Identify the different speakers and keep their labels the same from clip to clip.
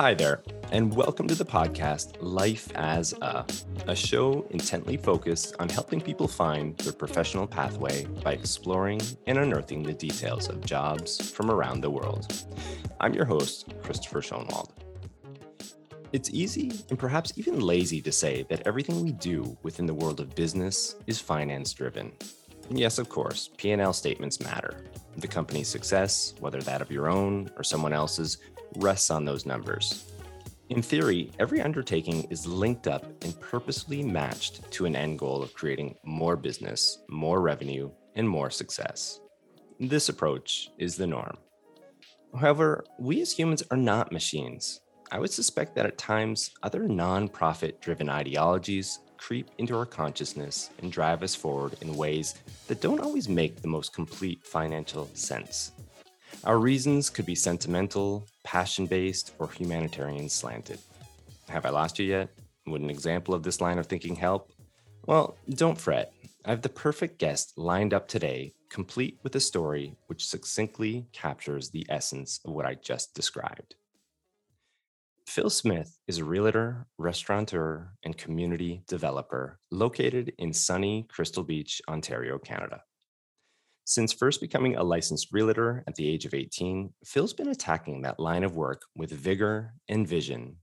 Speaker 1: Hi there, and welcome to the podcast Life as a, a show intently focused on helping people find their professional pathway by exploring and unearthing the details of jobs from around the world. I'm your host, Christopher Schoenwald. It's easy and perhaps even lazy to say that everything we do within the world of business is finance driven. Yes, of course, P&L statements matter. The company's success, whether that of your own or someone else's, rests on those numbers. In theory, every undertaking is linked up and purposely matched to an end goal of creating more business, more revenue, and more success. This approach is the norm. However, we as humans are not machines. I would suspect that at times other nonprofit driven ideologies creep into our consciousness and drive us forward in ways that don't always make the most complete financial sense. Our reasons could be sentimental, passion based, or humanitarian slanted. Have I lost you yet? Would an example of this line of thinking help? Well, don't fret. I have the perfect guest lined up today, complete with a story which succinctly captures the essence of what I just described. Phil Smith is a realtor, restaurateur, and community developer located in sunny Crystal Beach, Ontario, Canada. Since first becoming a licensed realtor at the age of 18, Phil's been attacking that line of work with vigor and vision.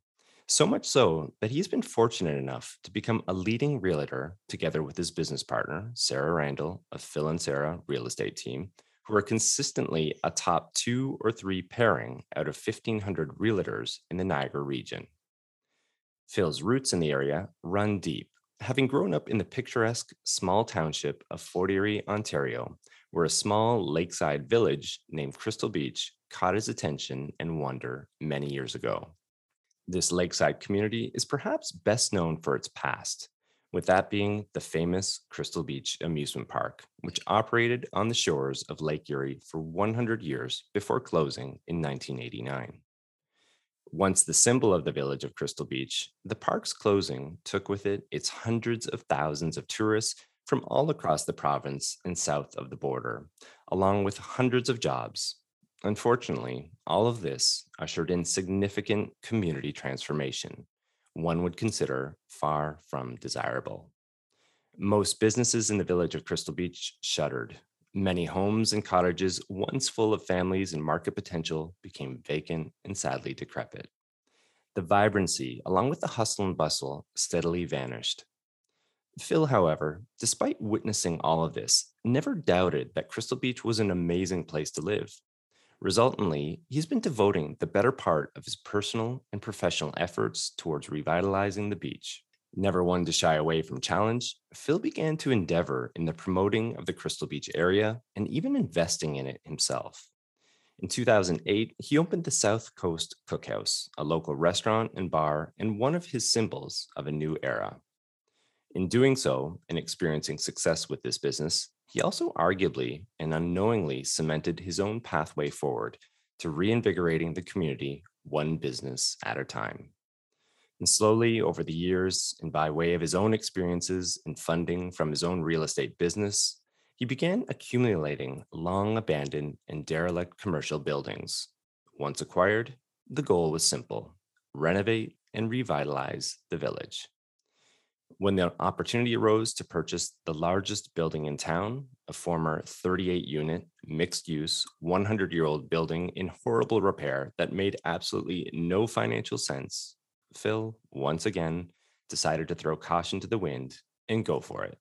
Speaker 1: So much so that he's been fortunate enough to become a leading realtor together with his business partner, Sarah Randall of Phil and Sarah Real Estate Team, who are consistently a top two or three pairing out of 1,500 realtors in the Niagara region. Phil's roots in the area run deep, having grown up in the picturesque small township of Fort Erie, Ontario, where a small lakeside village named Crystal Beach caught his attention and wonder many years ago. This lakeside community is perhaps best known for its past, with that being the famous Crystal Beach Amusement Park, which operated on the shores of Lake Erie for 100 years before closing in 1989. Once the symbol of the village of Crystal Beach, the park's closing took with it its hundreds of thousands of tourists from all across the province and south of the border, along with hundreds of jobs. Unfortunately, all of this ushered in significant community transformation, one would consider far from desirable. Most businesses in the village of Crystal Beach shuttered. Many homes and cottages, once full of families and market potential, became vacant and sadly decrepit. The vibrancy, along with the hustle and bustle, steadily vanished, Phil, however, despite witnessing all of this, never doubted that Crystal Beach was an amazing place to live. Resultantly, he's been devoting the better part of his personal and professional efforts towards revitalizing the beach. Never one to shy away from challenge, Phil began to endeavor in the promoting of the Crystal Beach area and even investing in it himself. In 2008, he opened the South Coast Cookhouse, a local restaurant and bar, and one of his symbols of a new era. In doing so and experiencing success with this business, he also arguably and unknowingly cemented his own pathway forward to reinvigorating the community one business at a time. And slowly over the years, and by way of his own experiences and funding from his own real estate business, he began accumulating long abandoned and derelict commercial buildings. Once acquired, the goal was simple renovate and revitalize the village. When the opportunity arose to purchase the largest building in town, a former 38 unit, mixed use, 100 year old building in horrible repair that made absolutely no financial sense, Phil once again decided to throw caution to the wind and go for it.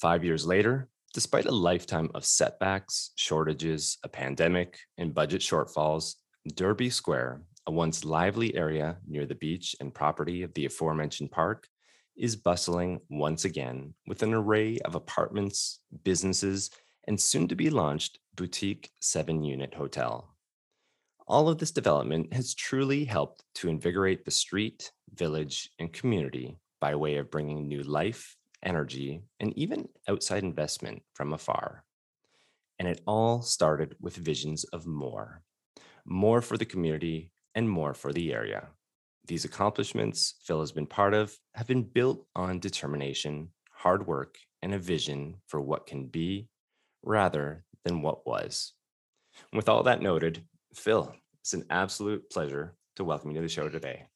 Speaker 1: Five years later, despite a lifetime of setbacks, shortages, a pandemic, and budget shortfalls, Derby Square, a once lively area near the beach and property of the aforementioned park, is bustling once again with an array of apartments, businesses, and soon to be launched boutique seven unit hotel. All of this development has truly helped to invigorate the street, village, and community by way of bringing new life, energy, and even outside investment from afar. And it all started with visions of more more for the community and more for the area. These accomplishments Phil has been part of have been built on determination, hard work, and a vision for what can be rather than what was. And with all that noted, Phil, it's an absolute pleasure to welcome you to the show today.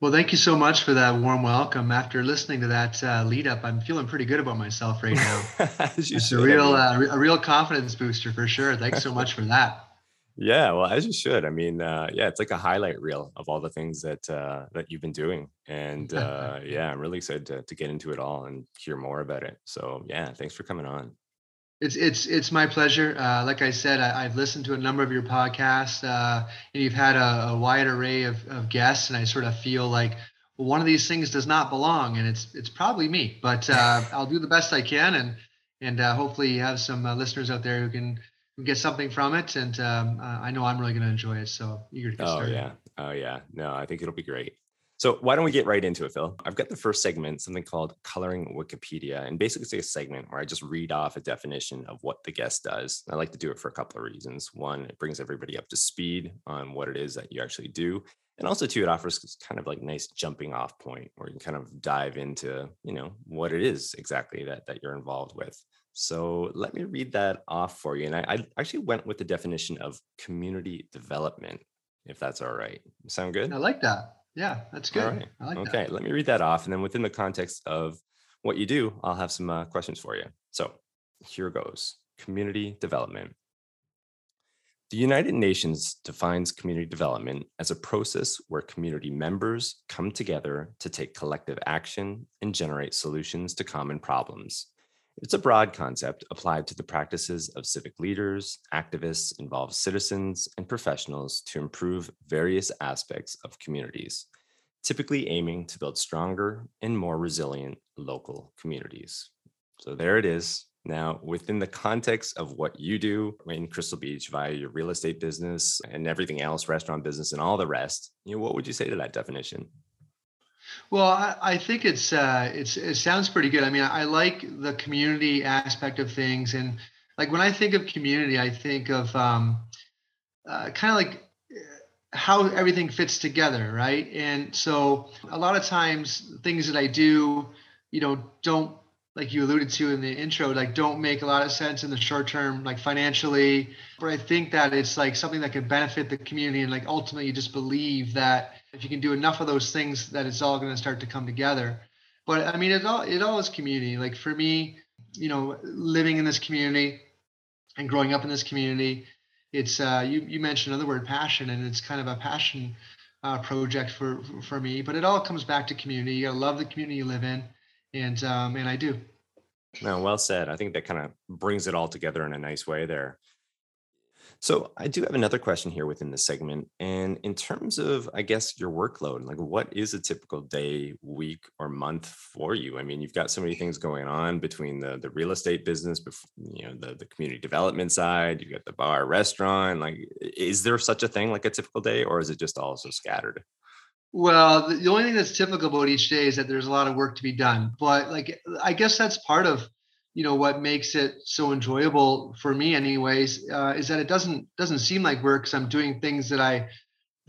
Speaker 2: Well, thank you so much for that warm welcome. After listening to that uh, lead up, I'm feeling pretty good about myself right now. it's a real, uh, a real confidence booster for sure. Thanks so much for that.
Speaker 1: Yeah, well, as you should. I mean, uh, yeah, it's like a highlight reel of all the things that uh, that you've been doing, and uh, yeah, I'm really excited to, to get into it all and hear more about it. So, yeah, thanks for coming on.
Speaker 2: It's it's it's my pleasure. Uh, like I said, I, have listened to a number of your podcasts, uh, and you've had a, a wide array of, of guests, and I sort of feel like well, one of these things does not belong, and it's it's probably me. But uh, I'll do the best I can, and and uh, hopefully you have some uh, listeners out there who can get something from it. And um, uh, I know I'm really going to enjoy it. So eager to get
Speaker 1: oh,
Speaker 2: started.
Speaker 1: Oh yeah, oh yeah. No, I think it'll be great. So why don't we get right into it, Phil? I've got the first segment, something called Coloring Wikipedia. And basically it's a segment where I just read off a definition of what the guest does. I like to do it for a couple of reasons. One, it brings everybody up to speed on what it is that you actually do. And also too, it offers kind of like nice jumping off point where you can kind of dive into, you know, what it is exactly that, that you're involved with. So let me read that off for you. And I, I actually went with the definition of community development, if that's all right. Sound good?
Speaker 2: I like that. Yeah, that's good.
Speaker 1: Like okay, that. let me read that off. And then within the context of what you do, I'll have some uh, questions for you. So here goes community development. The United Nations defines community development as a process where community members come together to take collective action and generate solutions to common problems. It's a broad concept applied to the practices of civic leaders, activists, involved citizens, and professionals to improve various aspects of communities, typically aiming to build stronger and more resilient local communities. So there it is. Now, within the context of what you do in Crystal Beach via your real estate business and everything else, restaurant business, and all the rest, you know, what would you say to that definition?
Speaker 2: Well, I, I think it's uh, it's it sounds pretty good. I mean, I, I like the community aspect of things, and like when I think of community, I think of um, uh, kind of like uh, how everything fits together, right? And so a lot of times, things that I do, you know, don't like you alluded to in the intro, like don't make a lot of sense in the short term, like financially. But I think that it's like something that could benefit the community, and like ultimately, you just believe that if you can do enough of those things that it's all going to start to come together. But i mean it all it all is community. Like for me you know living in this community and growing up in this community it's uh, you you mentioned another word passion and it's kind of a passion uh, project for for me. But it all comes back to community. You gotta love the community you live in and um, and i do
Speaker 1: no well said i think that kind of brings it all together in a nice way there so I do have another question here within the segment. And in terms of, I guess, your workload, like what is a typical day, week, or month for you? I mean, you've got so many things going on between the the real estate business, you know, the, the community development side, you've got the bar, restaurant. Like, is there such a thing like a typical day, or is it just also scattered?
Speaker 2: Well, the only thing that's typical about each day is that there's a lot of work to be done. But like, I guess that's part of you know what makes it so enjoyable for me anyways uh, is that it doesn't doesn't seem like work because i'm doing things that i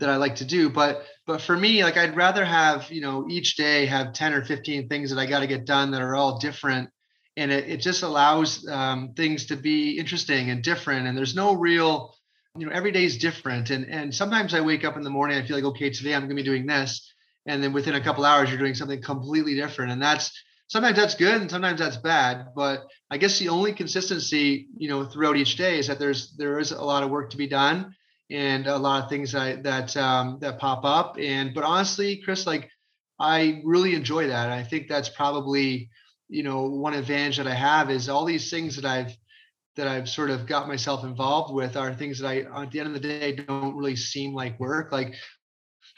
Speaker 2: that i like to do but but for me like i'd rather have you know each day have 10 or 15 things that i got to get done that are all different and it, it just allows um, things to be interesting and different and there's no real you know every day is different. And and sometimes i wake up in the morning i feel like okay today i'm going to be doing this. And then within a couple hours you're doing something completely different. And that's sometimes that's good and sometimes that's bad. But i guess the only consistency you know throughout each day is that there's there is a lot of work to be done and a lot of things that that um, that pop up. And but honestly chris like i really enjoy that. I think that's probably you know one advantage that i have is all these things that i've that i've sort of got myself involved with are things that i at the end of the day don't really seem like work. Like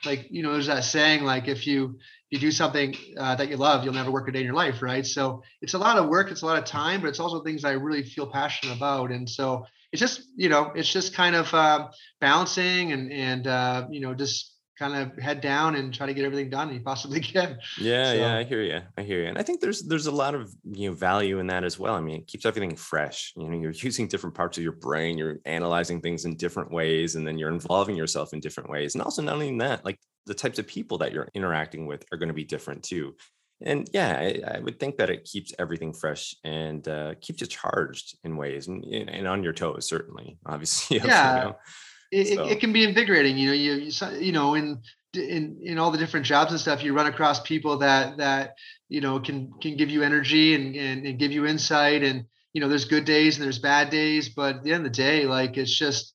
Speaker 2: like you know there's that saying like if you you do something uh, that you love you'll never work a day in your life right? So it's a lot of work it's a lot of time but it's also things i really feel passionate about. And so it's just you know it's just kind of uh, balancing and and uh, you know just kind of head down and try to get everything done you possibly can.
Speaker 1: Yeah, so. yeah, I hear you. I hear you. And I think there's there's a lot of you know value in that as well. I mean, it keeps everything fresh. You know, you're using different parts of your brain, you're analyzing things in different ways, and then you're involving yourself in different ways. And also not only that, like the types of people that you're interacting with are going to be different too. And yeah, I, I would think that it keeps everything fresh and uh, keeps you charged in ways and, and on your toes, certainly, obviously.
Speaker 2: Yeah. You know? It, so. it, can be invigorating. You know, you, you, you know, in, in, in all the different jobs and stuff, you run across people that, that, you know, can, can give you energy and, and, and give you insight. And, you know, there's good days and there's bad days, but at the end of the day, like, it's just,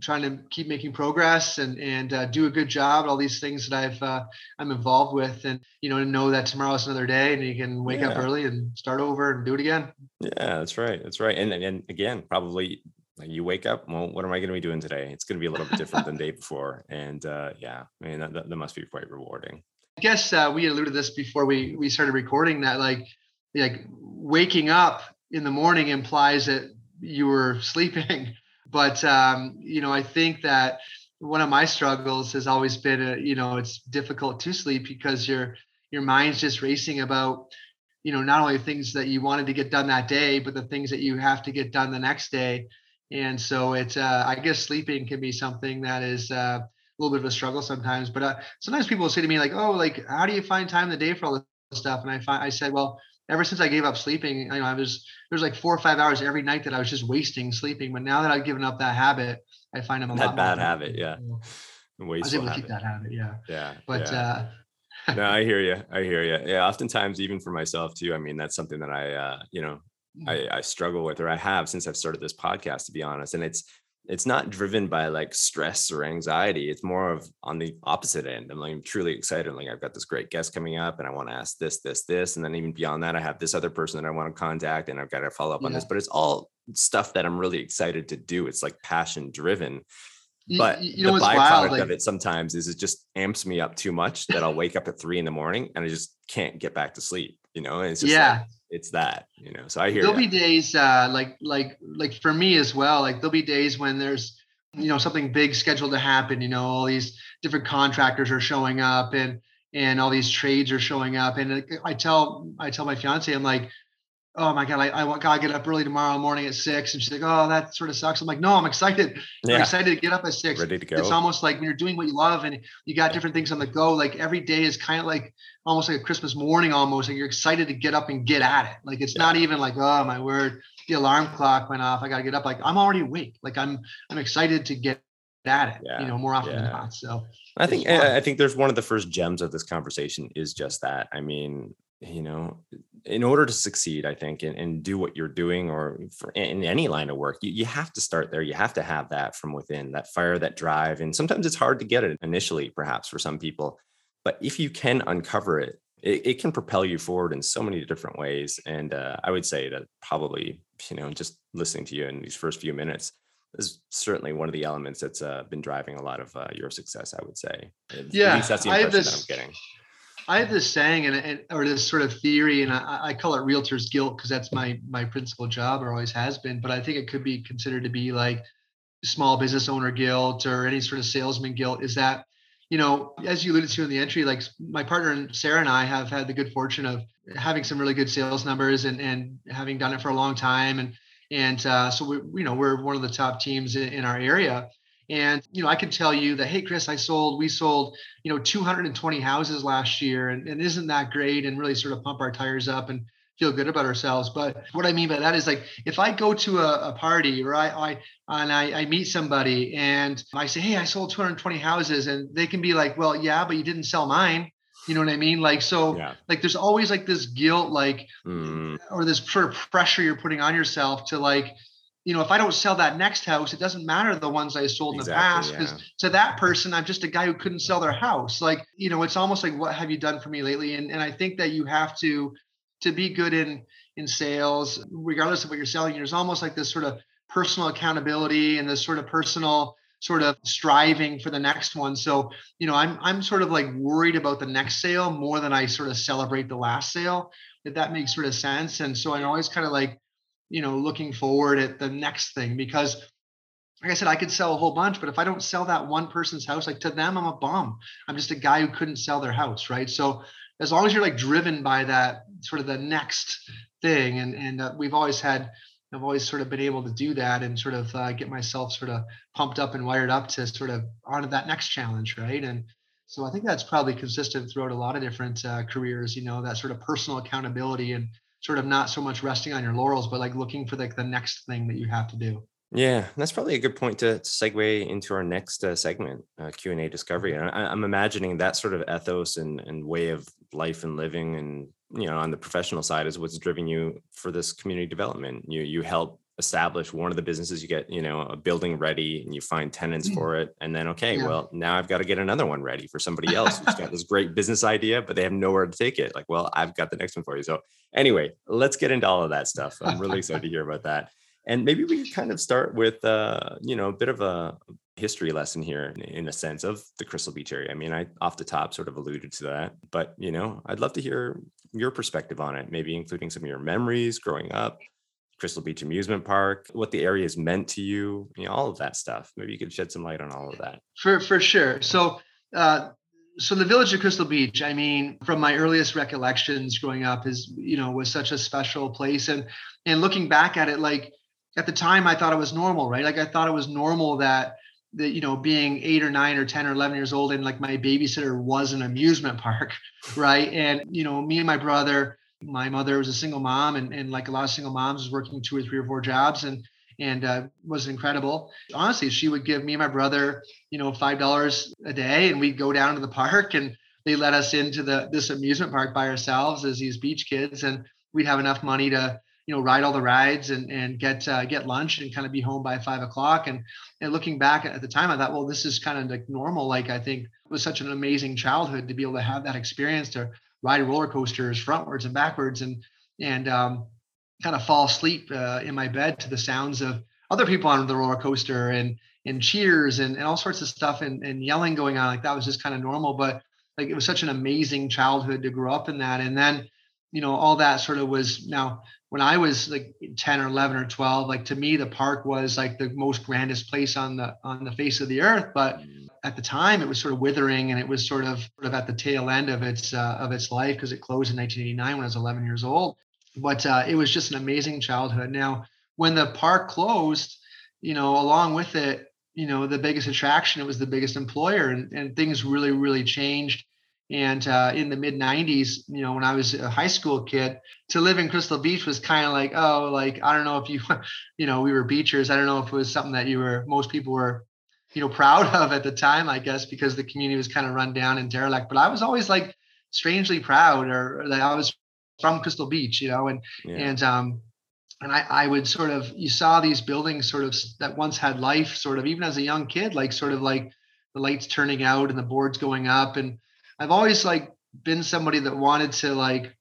Speaker 2: trying to keep making progress and and uh, do a good job all these things that I've uh, I'm involved with and you know to know that tomorrow's another day and you can wake yeah. up early and start over and do it again
Speaker 1: yeah that's right that's right and and again probably you wake up well what am i going to be doing today? It's going to be a little bit different than day before and uh, yeah i mean that, that must be quite rewarding.
Speaker 2: I guess uh, we alluded to this before we we started recording that like like waking up in the morning implies that you were sleeping but um, you know i think that one of my struggles has always been a, uh, you know it's difficult to sleep because your your mind's just racing about you know not only things that you wanted to get done that day but the things that you have to get done the next day and so it's uh, i guess sleeping can be something that is uh, a little bit of a struggle sometimes but uh, sometimes people say to me like oh like how do you find time in the day for all this stuff? And i find i said well ever since i gave up sleeping you know i was there's like four or five hours every night that i was just wasting sleeping but now that i've given up that habit i find i'm a
Speaker 1: that
Speaker 2: lot
Speaker 1: bad habit yeah.
Speaker 2: I was able to keep that habit yeah.
Speaker 1: Yeah
Speaker 2: but
Speaker 1: yeah. uh no i hear you i hear you yeah oftentimes even for myself too i mean that's something that i uh you know I, mm. I struggle with or I have since I've started this podcast to be honest and it's it's not driven by like stress or anxiety it's more of on the opposite end I'm like truly excited like I've got this great guest coming up and I want to ask this this this and then even beyond that I have this other person that I want to contact and I've got to follow up yeah. on this but it's all stuff that I'm really excited to do it's like passion driven but you, you know the byproduct wild, like, of it sometimes is it just amps me up too much that I'll wake up at three in the morning and I just can't get back to sleep you know and it's just yeah like, it's that you know so i hear
Speaker 2: there'll be days uh like like like for me as well like there'll be days when there's you know something big scheduled to happen you know all these different contractors are showing up and and all these trades are showing up and i tell i tell my fiance i'm like oh my god, I, I gotta get up early tomorrow morning at six. And she's like, oh, that sort of sucks. I'm like, no, I'm excited. Yeah. I'm excited to get up at six.
Speaker 1: Ready to go.
Speaker 2: It's almost like when you're doing what you love and you got different things on the go. Like every day is kind of like almost like a Christmas morning, almost like you're excited to get up and get at it. Like it's yeah. not even like, oh my word, the alarm clock went off. I gotta get up. Like I'm already awake. Like I'm I'm excited to get at it. Yeah. You know, more often than not. So
Speaker 1: I think I think there's one of the first gems of this conversation is just that. I mean, you know in order to succeed i think and, and do what you're doing or for, in any line of work you, you have to start there you have to have that from within that fire that drive and sometimes it's hard to get it initially perhaps for some people but if you can uncover it it, it can propel you forward in so many different ways and uh, i would say that probably you know just listening to you in these first few minutes is certainly one of the elements that's uh, been driving a lot of uh, your success i would say
Speaker 2: yeah that's the impression this, that i'm getting I have this saying and, and or this sort of theory, and I, I call it realtor's guilt because that's my my principal job or always has been. But I think it could be considered to be like small business owner guilt or any sort of salesman guilt. Is that you know, as you alluded to in the entry, like my partner and Sarah and I have had the good fortune of having some really good sales numbers and and having done it for a long time, and and uh, so we you know we're one of the top teams in, in our area. And you know, I can tell you that, hey, Chris, I sold, we sold, you know, 220 houses last year, and, and isn't that great? And really sort of pump our tires up and feel good about ourselves. But what I mean by that is like if I go to a, a party or I, I and I, I, meet somebody and I say, hey, I sold 220 houses, and they can be like, well, yeah, but you didn't sell mine. You know what I mean? Like so, yeah. like there's always like this guilt, like mm. or this sort of pressure you're putting on yourself to like you know, if I don't sell that next house, it doesn't matter the ones I sold exactly, in the past because yeah. to that person, I'm just a guy who couldn't sell their house. Like, you know, it's almost like what have you done for me lately? And and I think that you have to to be good in in sales, regardless of what you're selling. There's almost like this sort of personal accountability and this sort of personal sort of striving for the next one. So, you know, I'm I'm sort of like worried about the next sale more than I sort of celebrate the last sale, if that makes sort of sense. And so I'm always kind of like you know looking forward at the next thing because like I said, I could sell a whole bunch, but if I don't sell that one person's house, like to them, I'm a bum. I'm just a guy who couldn't sell their house, right? So as long as you're like driven by that sort of the next thing, and and uh, we've always had, I've always sort of been able to do that and sort of uh, get myself sort of pumped up and wired up to sort of onto that next challenge, right? And so I think that's probably consistent throughout a lot of different uh, careers. You know, that sort of personal accountability and sort of not so much resting on your laurels, but like looking for like the next thing that you have to do.
Speaker 1: Yeah, that's probably a good point to, to segue into our next uh, segment, uh, Q and A discovery. And I, am imagining that sort of ethos and, and way of life and living, and you know, on the professional side, is what's driven you for this community development. You you help establish one of the businesses, you get you know a building ready, and you find tenants mm. for it, and then okay, yeah. well now I've got to get another one ready for somebody else who's got this great business idea, but they have nowhere to take it. Like, well, I've got the next one for you. So anyway, let's get into all of that stuff. I'm really excited to hear about that. And maybe we could kind of start with, uh, you know, a bit of a history lesson here in a sense of the Crystal Beach area. I mean, I off the top sort of alluded to that, but, you know, I'd love to hear your perspective on it, maybe including some of your memories growing up, Crystal Beach Amusement Park, what the area has meant to you, you know, all of that stuff. Maybe you could shed some light on all of that.
Speaker 2: For, for sure. So, uh, so the village of crystal beach i mean from my earliest recollections growing up is you know was such a special place and and looking back at it like at the time I thought it was normal, right? Like I thought it was normal that that you know being eight or nine or 10 or 11 years old and like my babysitter was an amusement park right? And you know me and my brother my mother was a single mom and, and like a lot of single moms was working two or three or four jobs and and uh, was incredible. Honestly she would give me and my brother you know five dollars a day and we'd go down to the park and they let us into the this amusement park by ourselves as these beach kids and we'd have enough money to you know ride all the rides and and get uh, get lunch and kind of be home by five o'clock. And and looking back at the time i thought well this is kind of like normal. Like i think it was such an amazing childhood to be able to have that experience to ride roller coasters frontwards and backwards and and um, kind of fall asleep uh, in my bed to the sounds of other people on the roller coaster and and cheers and, and all sorts of stuff and, and yelling going on. Like that was just kind of normal. But like it was such an amazing childhood to grow up in that. And then you know all that sort of was now when I was like 10 or 11 or 12, like to me, the park was like the most grandest place on the on the face of the earth. But mm. at the time, it was sort of withering, and it was sort of sort of at the tail end of its uh, of its life because it closed in 1989 when I was 11 years old. But uh, it was just an amazing childhood. Now, when the park closed, you know, along with it, you know, the biggest attraction, it was the biggest employer, and, and things really, really changed and uh, in the mid 90s, you know, when I was a high school kid, to live in Crystal Beach was kind of like, oh, like, I don't know if you, you know, we were beachers. I don't know if it was something that you were, most people were, you know, proud of at the time, I guess, because the community was kind of run down and derelict. But I was always like strangely proud or that I was from Crystal Beach, you know, and, yeah. and, um, and I, I would sort of, you saw these buildings sort of that once had life, sort of, even as a young kid, like sort of like the lights turning out and the boards going up and, I've always like been somebody that wanted to like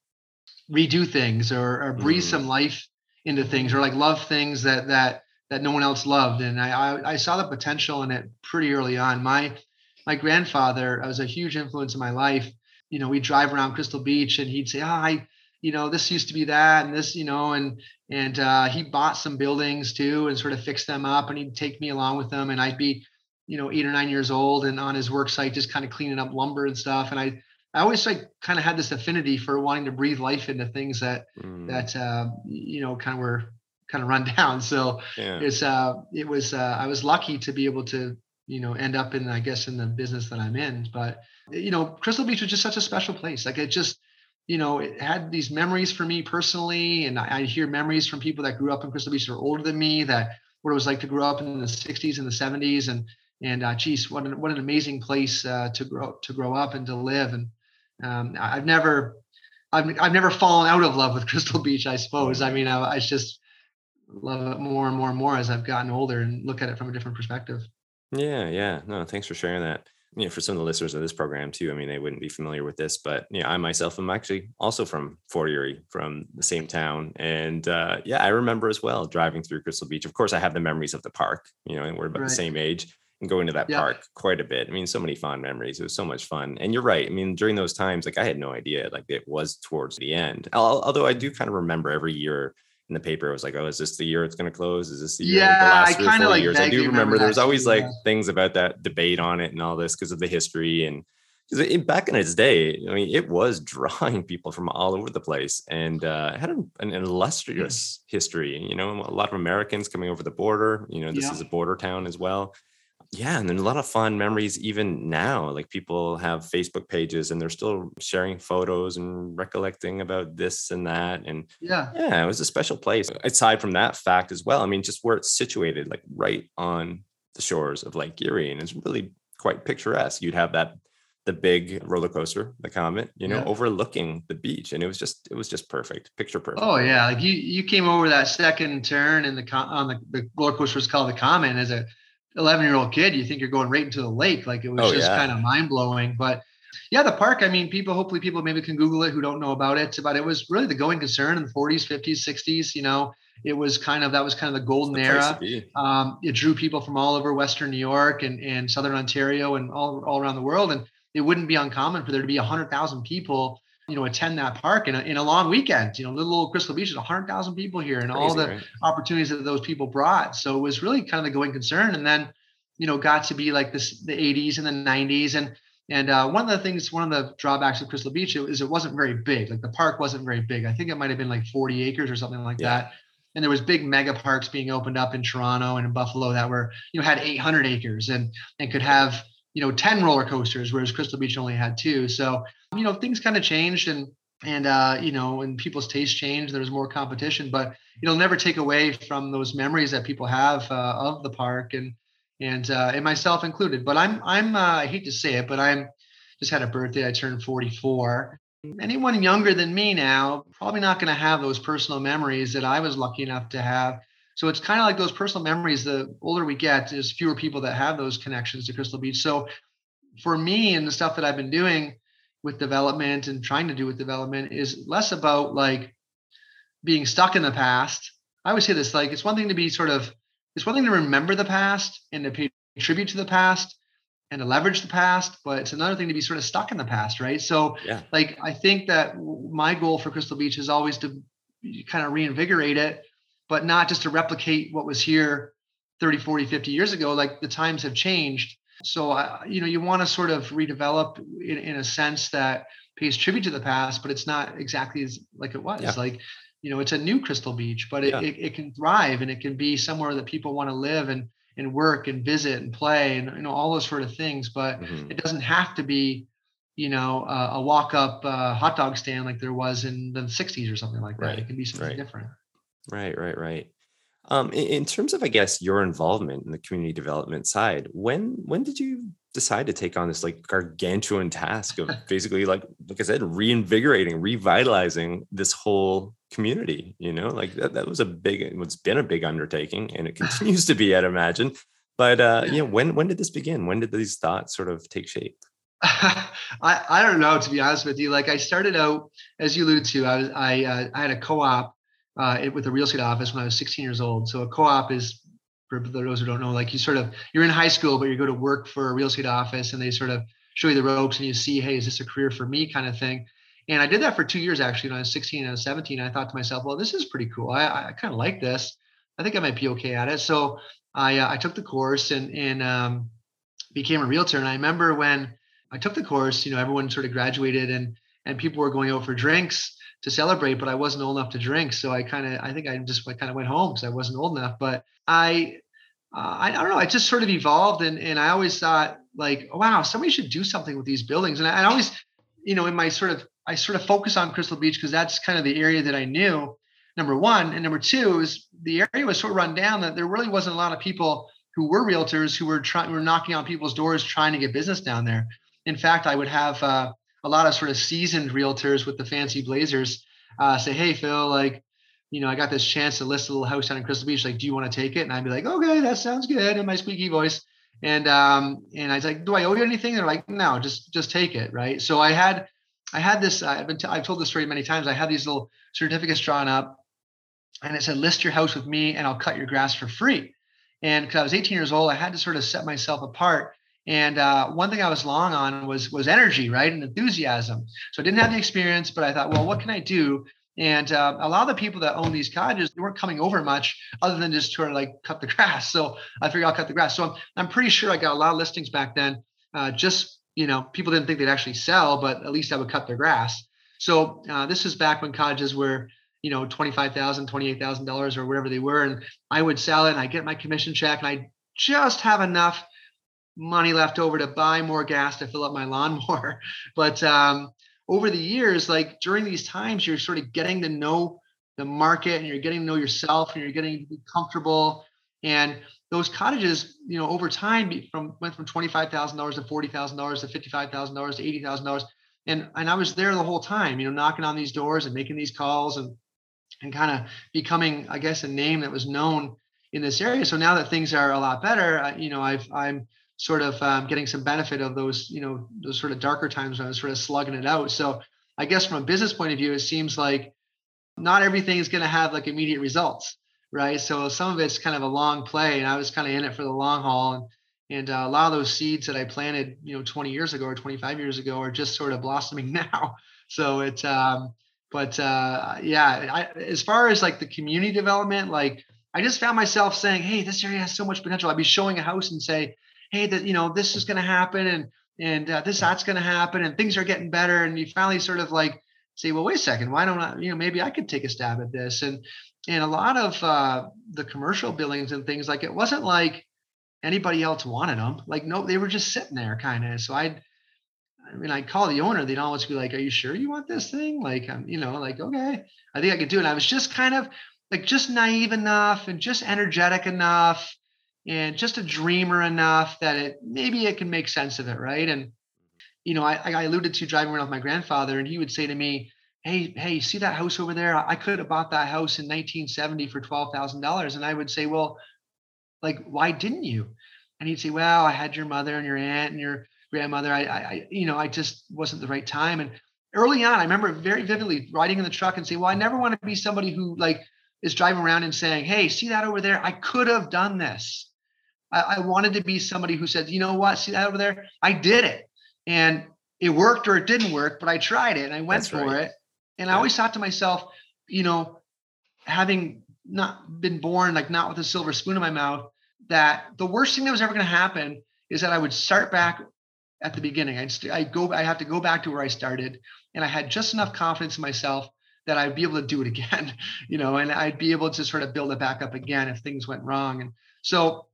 Speaker 2: redo things or, or breathe mm. some life into things or like love things that that that no one else loved. And I, I, I saw the potential in it pretty early on. My my grandfather was a huge influence in my life. You know we'd drive around crystal beach and he'd say oh, i you know this used to be that and this you know and and uh, he bought some buildings too and sort of fixed them up and he'd take me along with them and i'd be you know, eight or nine years old and on his work site, just kind of cleaning up lumber and stuff. And I, I always like kind of had this affinity for wanting to breathe life into things that, mm. that, uh, you know, kind of were kind of run down. So yeah. it's, uh, it was, uh, I was lucky to be able to, you know, end up in, I guess, in the business that I'm in. But, you know, Crystal Beach was just such a special place. Like it just, you know, it had these memories for me personally. And I, I hear memories from people that grew up in Crystal Beach that are older than me that what it was like to grow up in the 60s and the 70s. And, and uh, geez, what an what an amazing place uh, to grow to grow up and to live. And um, I've never I've I've never fallen out of love with Crystal Beach. I suppose. I mean, I, I just love it more and more and more as I've gotten older and look at it from a different perspective.
Speaker 1: Yeah, yeah. No, thanks for sharing that. You know, for some of the listeners of this program too, I mean, they wouldn't be familiar with this, but yeah, I myself am actually also from Fort Erie, from the same town, and uh, yeah, I remember as well driving through Crystal Beach. Of course, I have the memories of the park, you know, and we're about right. the same age going to that yeah. park quite a bit. I mean, so many fond memories. It was so much fun. And you're right. I mean, during those times, like I had no idea, like it was towards the end. Although I do kind of remember every year in the paper. It was like, oh, is this the year it's going to close? Is this the year?
Speaker 2: Yeah, the last I kind of like
Speaker 1: years? I do remember, remember there was always like things about that debate on it and all this because of the history and because back in its day, I mean, it was drawing people from all over the place and uh, had an, an illustrious mm. history. You know, a lot of Americans coming over the border. You know, this yeah. is a border town as well. Yeah, and then a lot of fun memories even now. Like people have Facebook pages and they're still sharing photos and recollecting about this and that. And
Speaker 2: yeah,
Speaker 1: yeah, it was a special place. Aside from that fact as well, I mean, just where it's situated, like right on the shores of Lake Erie, and it's really quite picturesque. You'd have that the big roller coaster, the Comet, you know, yeah. overlooking the beach, and it was just it was just perfect, picture perfect.
Speaker 2: Oh yeah, like you you came over that second turn, and the on the, the roller coaster was called the Comet. As a 11 year old kid, you think you're going right into the lake, like it was oh, just yeah. kind of mind blowing. But yeah, the park. I mean, people hopefully people maybe can Google it who don't know about it, but it was really the going concern in the 40s, 50s, 60s. You know, it was kind of that was kind of the golden the era. Um, it drew people from all over Western New York and and Southern Ontario and all all around the world and it wouldn't be uncommon for there to be 100,000 people, you know, attend that park in a, in a long weekend. You know, little old Crystal Beach is 100,000 people here and Crazy, all the right? opportunities that those people brought. So it was really kind of the going concern. And then, you know, got to be like this the 80s and the 90s. And and uh, one of the things, one of the drawbacks of Crystal Beach is it wasn't very big. Like the park wasn't very big. I think it might have been like 40 acres or something like yeah. that. And there was big mega parks being opened up in Toronto and in Buffalo that were, you know, had 800 acres and and could have you know 10 roller coasters whereas crystal beach only had two so you know things kind of changed and and uh, you know and people's tastes changed there's more competition but it'll never take away from those memories that people have uh, of the park and and uh, and myself included but i'm i'm uh, i hate to say it but i'm just had a birthday i turned 44 anyone younger than me now probably not going to have those personal memories that i was lucky enough to have so it's kind of like those personal memories. The older we get, there's fewer people that have those connections to Crystal Beach. So for me and the stuff that I've been doing with development and trying to do with development is less about like being stuck in the past. I always say this like it's one thing to be sort of it's one thing to remember the past and to pay tribute to the past and to leverage the past, but it's another thing to be sort of stuck in the past, right? So yeah. like I think that my goal for Crystal Beach is always to kind of reinvigorate it but not just to replicate what was here 30, 40, 50 years ago. Like the times have changed. So, uh, you know, you want to sort of redevelop in, in, a sense that pays tribute to the past, but it's not exactly as like it was. Yeah. Like, you know, it's a new Crystal Beach, but it, yeah. it, it, can thrive and it can be somewhere that people want to live and and work and visit and play and you know all those sort of things. But mm-hmm. it doesn't have to be, you know, uh, a walk up uh, hot dog stand like there was in the '60s or something like that. Right. It can be something right. different.
Speaker 1: Right, right, right. Um, in, in, terms of, I guess, your involvement in the community development side, when when did you decide to take on this like gargantuan task of basically, like like I said, reinvigorating, revitalizing this whole community? You know, like that, that was a big, it's been a big undertaking, and it continues to be, I'd imagine. But uh, you know, when when did this begin? When did these thoughts sort of take shape?
Speaker 2: I, I don't know to be honest with you. Like I started out, as you alluded to, I was I uh, I had a co-op uh, it, with a real estate office when I was 16 years old. So a co-op is, for those who don't know, like you sort of you're in high school, but you go to work for a real estate office, and they sort of show you the ropes, and you see, hey, is this a career for me, kind of thing. And I did that for two years actually. When I was 16 and I was 17, I thought to myself, well, this is pretty cool. I, I kind of like this. I think I might be okay at it. So I uh, I took the course and and um, became a realtor. And I remember when I took the course, you know, everyone sort of graduated and and people were going out for drinks to celebrate, but I wasn't old enough to drink. So I kind of, I think I just kind of went home because I wasn't old enough. But I, uh, I, don't know. I just sort of evolved, and and I always thought like, wow, somebody should do something with these buildings. And I, I always, you know, in my sort of, I sort of focus on Crystal Beach because that's kind of the area that I knew. Number one, and number two is the area was so run down that there really wasn't a lot of people who were realtors who were trying, were knocking on people's doors trying to get business down there. In fact, I would have. Uh, a lot of sort of seasoned realtors with the fancy blazers uh, say, "Hey, Phil, like, you know, I got this chance to list a little house down in Crystal Beach. Like, do you want to take it?" And I'd be like, "Okay, that sounds good," in my squeaky voice. And um, and I was like, "Do I owe you anything?" They're like, "No, just just take it." Right. So I had I had this. I've been t- I've told this story many times. I had these little certificates drawn up, and it said, "List your house with me, and I'll cut your grass for free." And because I was 18 years old, I had to sort of set myself apart and uh, one thing I was long on was was energy, right, and enthusiasm. So I didn't have the experience, but I thought, well, what can I do And uh, a lot of the people that own these cottages, they weren't coming over much other than just to like cut the grass. So I figured I'll cut the grass. So I'm, I'm pretty sure I got a lot of listings back then. Uh, just, you know, people didn't think they'd actually sell, but at least I would cut their grass. So uh, this is back when cottages were, you know, $25,000, $28,000 or whatever they were. And I would sell it and I get my commission check and I just have enough money left over to buy more gas to fill up my lawnmower. But um, over the years, like during these times, you're sort of getting to know the market and you're getting to know yourself and you're getting comfortable. And those cottages, you know, over time from went from $25,000 to $40,000 to $55,000 to $80,000. And, and I was there the whole time, you know, knocking on these doors and making these calls and, and kind of becoming, I guess, a name that was known in this area. So now that things are a lot better, you know, I've, I'm, sort of um, getting some benefit of those, you know, those sort of darker times when I was sort of slugging it out. So I guess from a business point of view, it seems like not everything is going to have like immediate results, right? So some of it's kind of a long play, and I was kind of in it for the long haul. And and uh, a lot of those seeds that I planted, you know, 20 years ago or 25 years ago, are just sort of blossoming now. So it's, um, but uh, yeah, I, as far as like the community development, like I just found myself saying, hey, this area has so much potential. I'd be showing a house and say, hey, that you know this is going to happen and and uh, this that's going to happen and things are getting better, and you finally sort of like say, well, wait a second, why don't I? You know, maybe I could take a stab at this. And and a lot of uh, the commercial buildings and things like it wasn't like anybody else wanted them. Like no, they were just sitting there kind of. So I'd I mean, I'd call the owner. They'd always be like, "Are you sure you want this thing?" Like, I'm, you know, like, okay, I think I could do it. I was just kind of like just naive enough and just energetic enough and just a dreamer enough that it maybe it can make sense of it, right? And you know, I, I alluded to driving around with my grandfather, and he would say to me, "Hey, hey, see that house over there? I could have bought that house in 1970 for twelve thousand dollars." And I would say, "Well, like, why didn't you?" And he'd say, "Well, I had your mother and your aunt and your grandmother. I, I, you know, I just wasn't the right time." And early on, I remember very vividly riding in the truck and saying, "Well, I never want to be somebody who like is driving around and saying, "Hey, see that over there? I could have done this." I, I wanted to be somebody who said, you know what, see that over there? I did it. And it worked or it didn't work, but I tried it and I went That's for right. it. And yeah. I always thought to myself, you know, having not been born like not with a silver spoon in my mouth, that the worst thing that was ever going to happen is that I would start back at the beginning. I'd st- I go, I have to go back to where I started, and I had just enough confidence in myself that I'd be able to do it again, you know, and I'd be able to sort of build it back up again if things went wrong. And so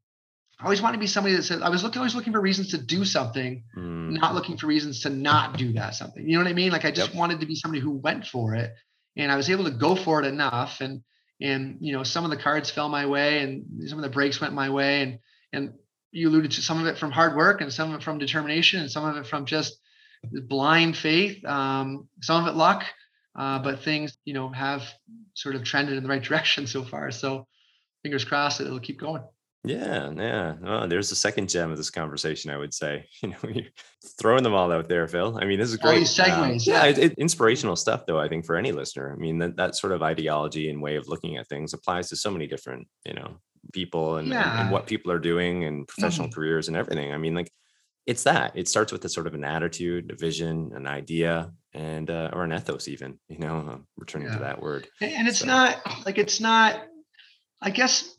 Speaker 2: I always want to be somebody that says I was looking always looking for reasons to do something, mm. not looking for reasons to not do that something. You know what I mean? Like I just yep. wanted to be somebody who went for it, and I was able to go for it enough. And and you know some of the cards fell my way, and some of the breaks went my way, and and you alluded to some of it from hard work, and some of it from determination, and some of it from just blind faith, um, some of it luck. Uh, but things you know have sort of trended in the right direction so far. So fingers crossed that it'll keep going.
Speaker 1: Yeah, yeah. Oh, there's the second gem of this conversation, I would say. You know, you're throwing them all out there, Phil. I mean, this is great.
Speaker 2: All segues.
Speaker 1: Um, yeah, it, it, inspirational stuff, though. I think for any listener, I mean, that, that sort of ideology and way of looking at things applies to so many different, you know, people and, yeah. and, and, what people are doing and professional mm-hmm. careers and everything. I mean, like, it's that. It starts with a sort of an attitude, a vision, an idea, and uh, or an ethos, even. You know, uh, returning yeah. to that word.
Speaker 2: And it's so. not like it's not. I guess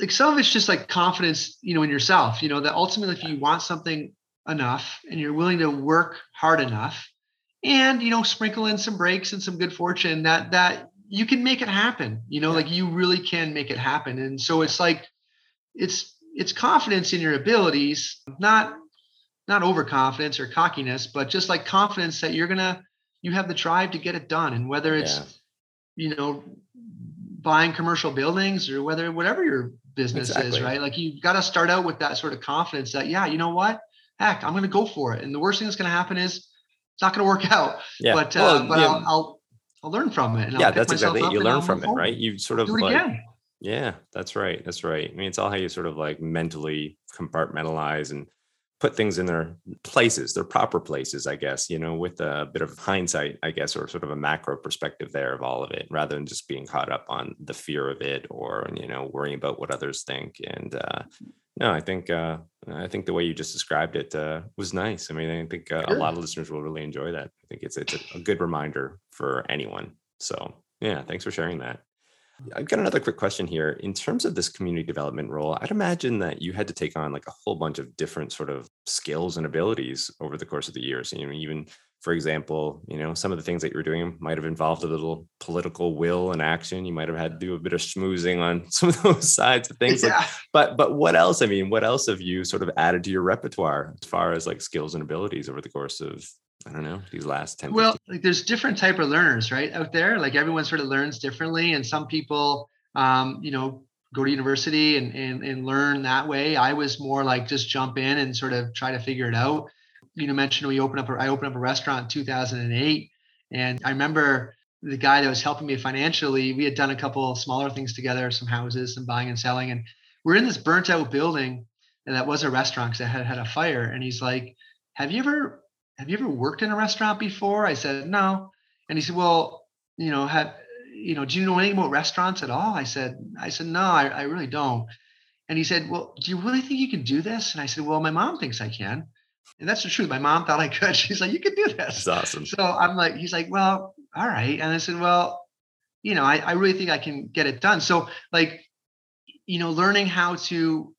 Speaker 2: like some of it's just like confidence, you know, in yourself, you know, that ultimately if you want something enough and you're willing to work hard enough and, you know, sprinkle in some breaks and some good fortune that, that you can make it happen, you know, yeah. like you really can make it happen. And so it's like, it's, it's confidence in your abilities, not, not overconfidence or cockiness, but just like confidence that you're going to, you have the drive to get it done. And whether it's, yeah. you know, buying commercial buildings or whether whatever your business exactly. is, right? Like you've got to start out with that sort of confidence that, yeah, you know what? Heck, I'm going to go for it. And the worst thing that's going to happen is it's not going to work out. Yeah. But, well, uh, but yeah. I'll, I'll, I'll, learn from it.
Speaker 1: yeah, that's exactly it. You learn from it, right? You sort of like, again. yeah, that's right. That's right. I mean, it's all how you sort of like mentally compartmentalize and put things in their places, their proper places, I guess, you know, with a bit of hindsight, I guess, or sort of a macro perspective there of all of it, rather than just being caught up on the fear of it or, you know, worrying about what others think. And uh, no, I think uh, I think the way you just described it uh, was nice. I mean, I think uh, a lot of listeners will really enjoy that. I think it's it's a, a good reminder for anyone. So yeah, thanks for sharing that. I've got another quick question here. In terms of this community development role, I'd imagine that you had to take on like a whole bunch of different sort of skills and abilities over the course of the years. You know, even for example, you know, some of the things that you were doing might have involved a little political will and action. You might have had to do a bit of schmoozing on some of those sides of things. Yeah. Like, but but what else? I mean, what else have you sort of added to your repertoire as far as like skills and abilities over the course of I don't know these last 10
Speaker 2: well like there's different type of learners right out there like everyone sort of learns differently and some people um, you know go to university and, and and learn that way. I was more like just jump in and sort of try to figure it out. You know mentioned we opened up a, I opened up a restaurant in 2008 and I remember the guy that was helping me financially we had done a couple smaller things together some houses some buying and selling and we're in this burnt out building and that was a restaurant because it had had a fire and he's like have you ever have you ever worked in a restaurant before? I said, no. And he said, well, you know, have, you know, do you know anything about restaurants at all? I said, I said, no, I, I really don't. And he said, well, do you really think you can do this? And I said, well, my mom thinks I can. And that's the truth. My mom thought I could. She's like, you can do this.
Speaker 1: That's awesome.
Speaker 2: So I'm like, he's like, well, all right. And I said, well, you know, I, I really think I can get it done. So like, you know, learning how to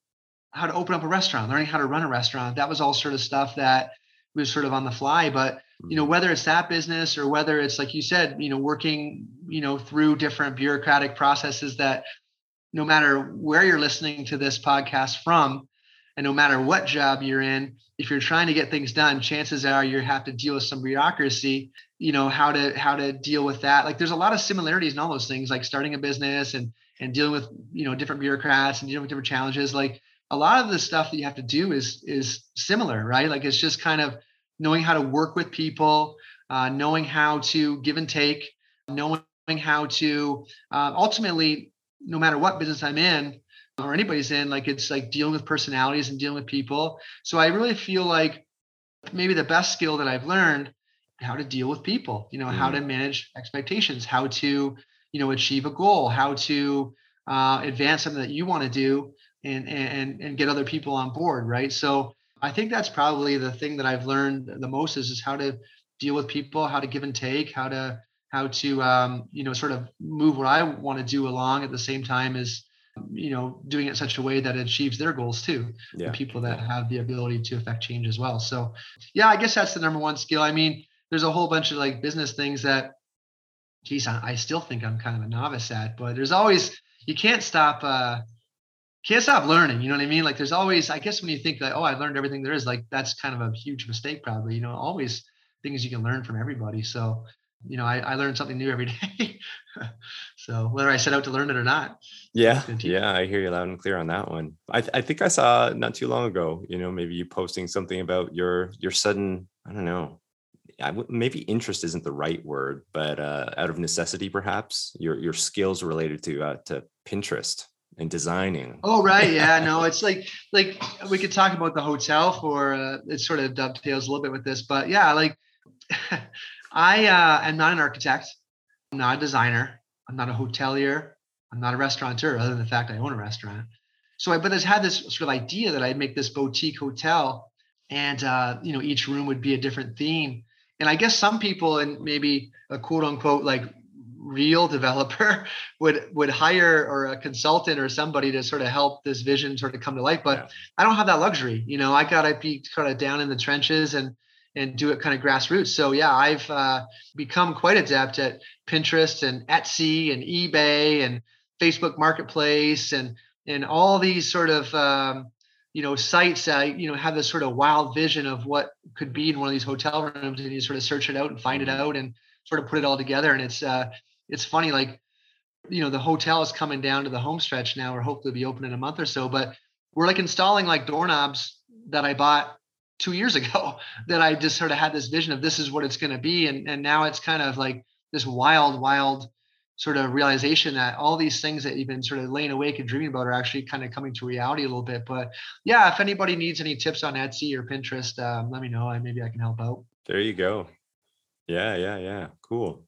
Speaker 2: how to open up a restaurant, learning how to run a restaurant, that was all sort of stuff that was sort of on the fly but you know mm-hmm. whether it's that business or whether it's like you said you know working you know through different bureaucratic processes that no matter where you're listening to this podcast from and no matter what job you're in if you're trying to get things done chances are you have to deal with some bureaucracy you know how to how to deal with that like there's a lot of similarities in all those things like starting a business and and dealing with you know different bureaucrats and dealing with different challenges like a lot of the stuff that you have to do is is similar right like it's just kind of knowing how to work with people, uh, knowing how to give and take, knowing how to uh, ultimately, no matter what business I'm in or anybody's in, like it's like dealing with personalities and dealing with people. So I really feel like maybe the best skill that I've learned how to deal with people, you know, mm. how to manage expectations, how to, you know, achieve a goal, how to uh, advance something that you want to do and, and, and get other people on board. Right. So I think that's probably the thing that I've learned the most is, is how to deal with people, how to give and take, how to how to um, you know sort of move what I want to do along at the same time as you know doing it such a way that it achieves their goals too. Yeah. The people that have the ability to affect change as well. So yeah, I guess that's the number one skill. I mean, there's a whole bunch of like business things that geez, I, I still think I'm kind of a novice at, but there's always you can't stop uh can't stop learning. You know what I mean? Like there's always, I guess when you think that, oh, I learned everything there is, like that's kind of a huge mistake, probably. You know, always things you can learn from everybody. So, you know, I, I learn something new every day. so whether I set out to learn it or not.
Speaker 1: Yeah. Yeah. I hear you loud and clear on that one. I, th- I think I saw not too long ago, you know, maybe you posting something about your, your sudden, I don't know, maybe interest isn't the right word, but uh, out of necessity, perhaps your your skills related to uh, to Pinterest and designing.
Speaker 2: Oh right, yeah, no, it's like like we could talk about the hotel for uh, it sort of dovetails a little bit with this, but yeah, like I uh, am not an architect, I'm not a designer, I'm not a hotelier, I'm not a restaurateur, other than the fact I own a restaurant. So I but I had this sort of idea that I'd make this boutique hotel, and uh, you know each room would be a different theme. And I guess some people and maybe a quote unquote like real developer would would hire or a consultant or somebody to sort of help this vision sort of come to life but yeah. i don't have that luxury you know i gotta be kind of down in the trenches and and do it kind of grassroots so yeah i've uh, become quite adept at pinterest and etsy and ebay and facebook marketplace and and all these sort of um, you know sites uh, you know have this sort of wild vision of what could be in one of these hotel rooms and you sort of search it out and find it mm-hmm. out and sort of put it all together and it's uh it's funny, like, you know, the hotel is coming down to the home stretch now, or hopefully be open in a month or so. But we're like installing like doorknobs that I bought two years ago that I just sort of had this vision of this is what it's going to be. And, and now it's kind of like this wild, wild sort of realization that all these things that you've been sort of laying awake and dreaming about are actually kind of coming to reality a little bit. But yeah, if anybody needs any tips on Etsy or Pinterest, um, let me know. I maybe I can help out.
Speaker 1: There you go. Yeah, yeah, yeah. Cool.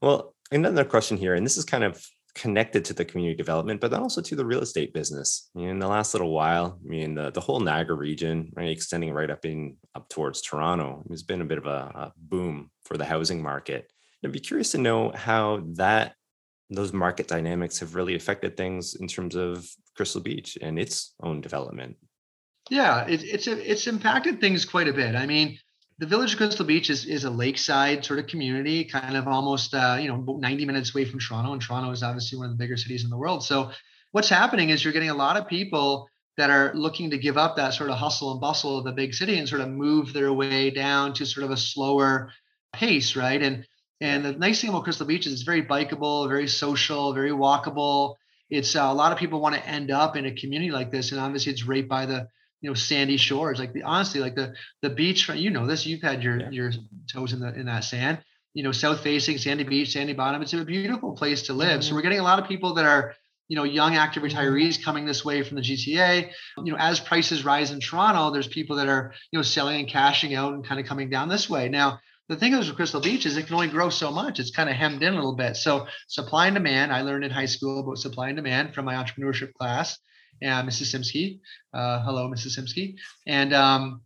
Speaker 1: Well, another question here, and this is kind of connected to the community development, but then also to the real estate business. in the last little while, I mean, the, the whole Niagara region, right, extending right up in up towards Toronto, has been a bit of a, a boom for the housing market. And I'd be curious to know how that those market dynamics have really affected things in terms of Crystal Beach and its own development.
Speaker 2: Yeah, it, it's it's impacted things quite a bit. I mean, the village of Crystal Beach is, is a lakeside sort of community, kind of almost uh, you know 90 minutes away from Toronto, and Toronto is obviously one of the bigger cities in the world. So what's happening is you're getting a lot of people that are looking to give up that sort of hustle and bustle of the big city and sort of move their way down to sort of a slower pace, right? And and the nice thing about Crystal Beach is it's very bikeable, very social, very walkable. It's uh, a lot of people want to end up in a community like this, and obviously it's right by the you know sandy shores. Like the honestly, like the the beach. You know this. You've had your yeah. your toes in the in that sand. You know, south facing sandy beach, sandy bottom. It's a beautiful place to live. Mm-hmm. So we're getting a lot of people that are you know young active mm-hmm. retirees coming this way from the GTA. You know, as prices rise in Toronto, there's people that are you know selling and cashing out and kind of coming down this way. Now the thing is with Crystal Beach is it can only grow so much. It's kind of hemmed in a little bit. So supply and demand. I learned in high school about supply and demand from my entrepreneurship class. And Mrs. Simsky, uh, hello, Mrs. Simsky. And um,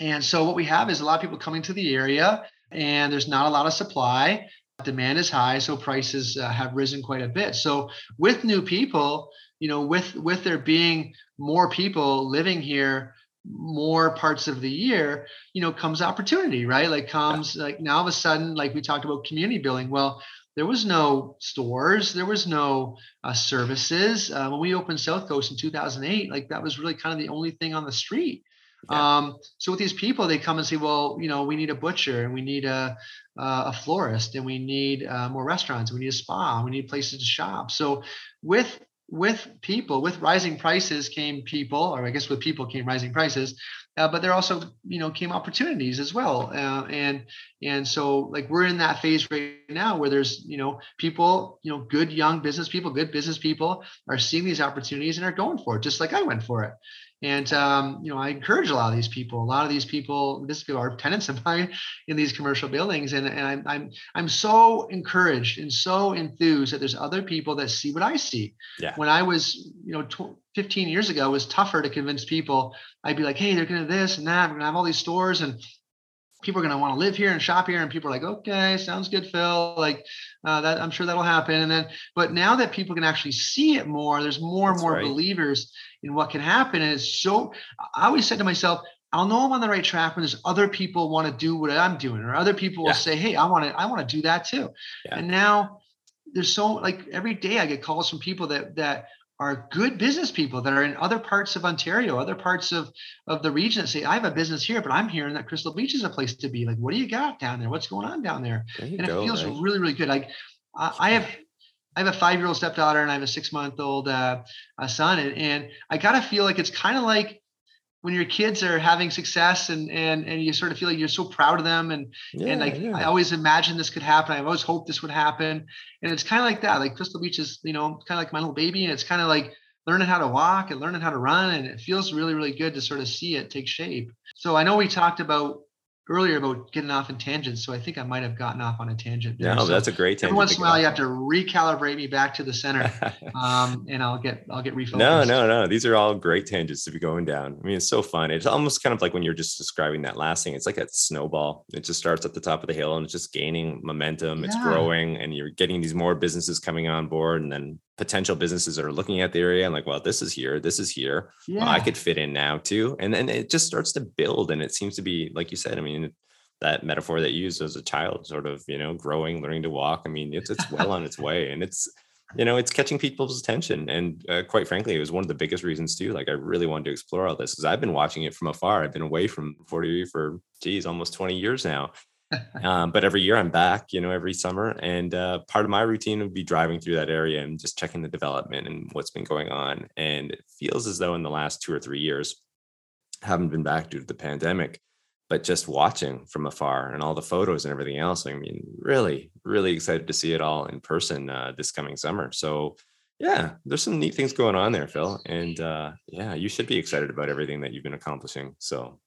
Speaker 2: and so what we have is a lot of people coming to the area, and there's not a lot of supply. Demand is high, so prices uh, have risen quite a bit. So with new people, you know, with with there being more people living here more parts of the year you know comes opportunity right like comes like now of a sudden like we talked about community building well there was no stores. There was no uh, services. Uh, when we opened south coast in 2008 like that was really kind of the only thing on the street. Yeah. um, so with these people they come and say well you know we need a butcher and we need a, uh, a florist and we need uh, more restaurants we need a spa we need places to shop. So with with people, with rising prices came people, or I guess with people came rising prices, uh, but there also, you know, came opportunities as well. Uh, and and so like we're in that phase right now where there's, you know, people, you know, good young business people, good business people are seeing these opportunities and are going for it, just like I went for it. And um, you know, I encourage a lot of these people. A lot of these people, this are tenants of mine in these commercial buildings, and, and I'm I'm I'm so encouraged and so enthused that there's other people that see what I see. Yeah. When I was, you know, tw- 15 years ago, it was tougher to convince people. I'd be like, hey, they're gonna this and that. We're gonna have all these stores, and people are going to want to live here and shop here and people are like okay sounds good phil like uh, that i'm sure that'll happen and then but now that people can actually see it more there's more That's and more right. believers in what can happen and it's so i always said to myself I'll know I'm on the right track when there's other people want to do what I'm doing, or other people will say, "Hey, I want to, I want to do that too." Yeah. And now there's so like every day I get calls from people that that are good business people that are in other parts of Ontario, other parts of, of the region that say, I have a business here, but I'm hearing that Crystal Beach is a place to be. Like, what do you got down there? What's going on down there? there and go, it feels right? really, really good. Like I, I have I have a five-year-old stepdaughter and I have a six-month-old uh, son, and, and I gotta feel like it's kind of like when your kids are having success and and and you sort of feel like you're so proud of them and yeah, and like yeah. I always imagined this could happen. I've always hoped this would happen. And it's kind of like that. Like Crystal Beach is, you know, kind of like my little baby. And it's kind of like learning how to walk and learning how to run. And it feels really, really good to sort of see it take shape. So I know we talked about earlier about getting off in tangents, so I think I might have gotten off on a tangent.
Speaker 1: There. No, so that's a great tangent.
Speaker 2: Every once in a while, you have to recalibrate me back to the center, um, and I'll get I'll get refocused.
Speaker 1: No, no, no. These are all great tangents to be going down. I mean, it's so fun. It's almost kind of like when you're just describing that last thing. It's like a snowball. It just starts at the top of the hill and it's just gaining momentum. Yeah. It's growing, and you're getting these more businesses coming on board, and then potential businesses that are looking at the area and like, well, this is here, this is here. Yeah. Well, I could fit in now too. And then it just starts to build. And it seems to be, like you said, I mean, that metaphor that you used as a child, sort of, you know, growing, learning to walk. I mean, it's it's well on its way, and it's you know it's catching people's attention. And uh, quite frankly, it was one of the biggest reasons too. Like I really wanted to explore all this because I've been watching it from afar. I've been away from Fort Erie for geez, almost 20 years now. um, but every year I'm back, you know, every summer. And uh, part of my routine would be driving through that area and just checking the development and what's been going on. And it feels as though in the last two or three years, haven't been back due to the pandemic but just watching from afar and all the photos and everything else. I mean, really, really excited to see it all in person uh, this coming summer. So, yeah, there's some neat things going on there, Phil. And uh, yeah, you should be excited about everything that you've been accomplishing. So,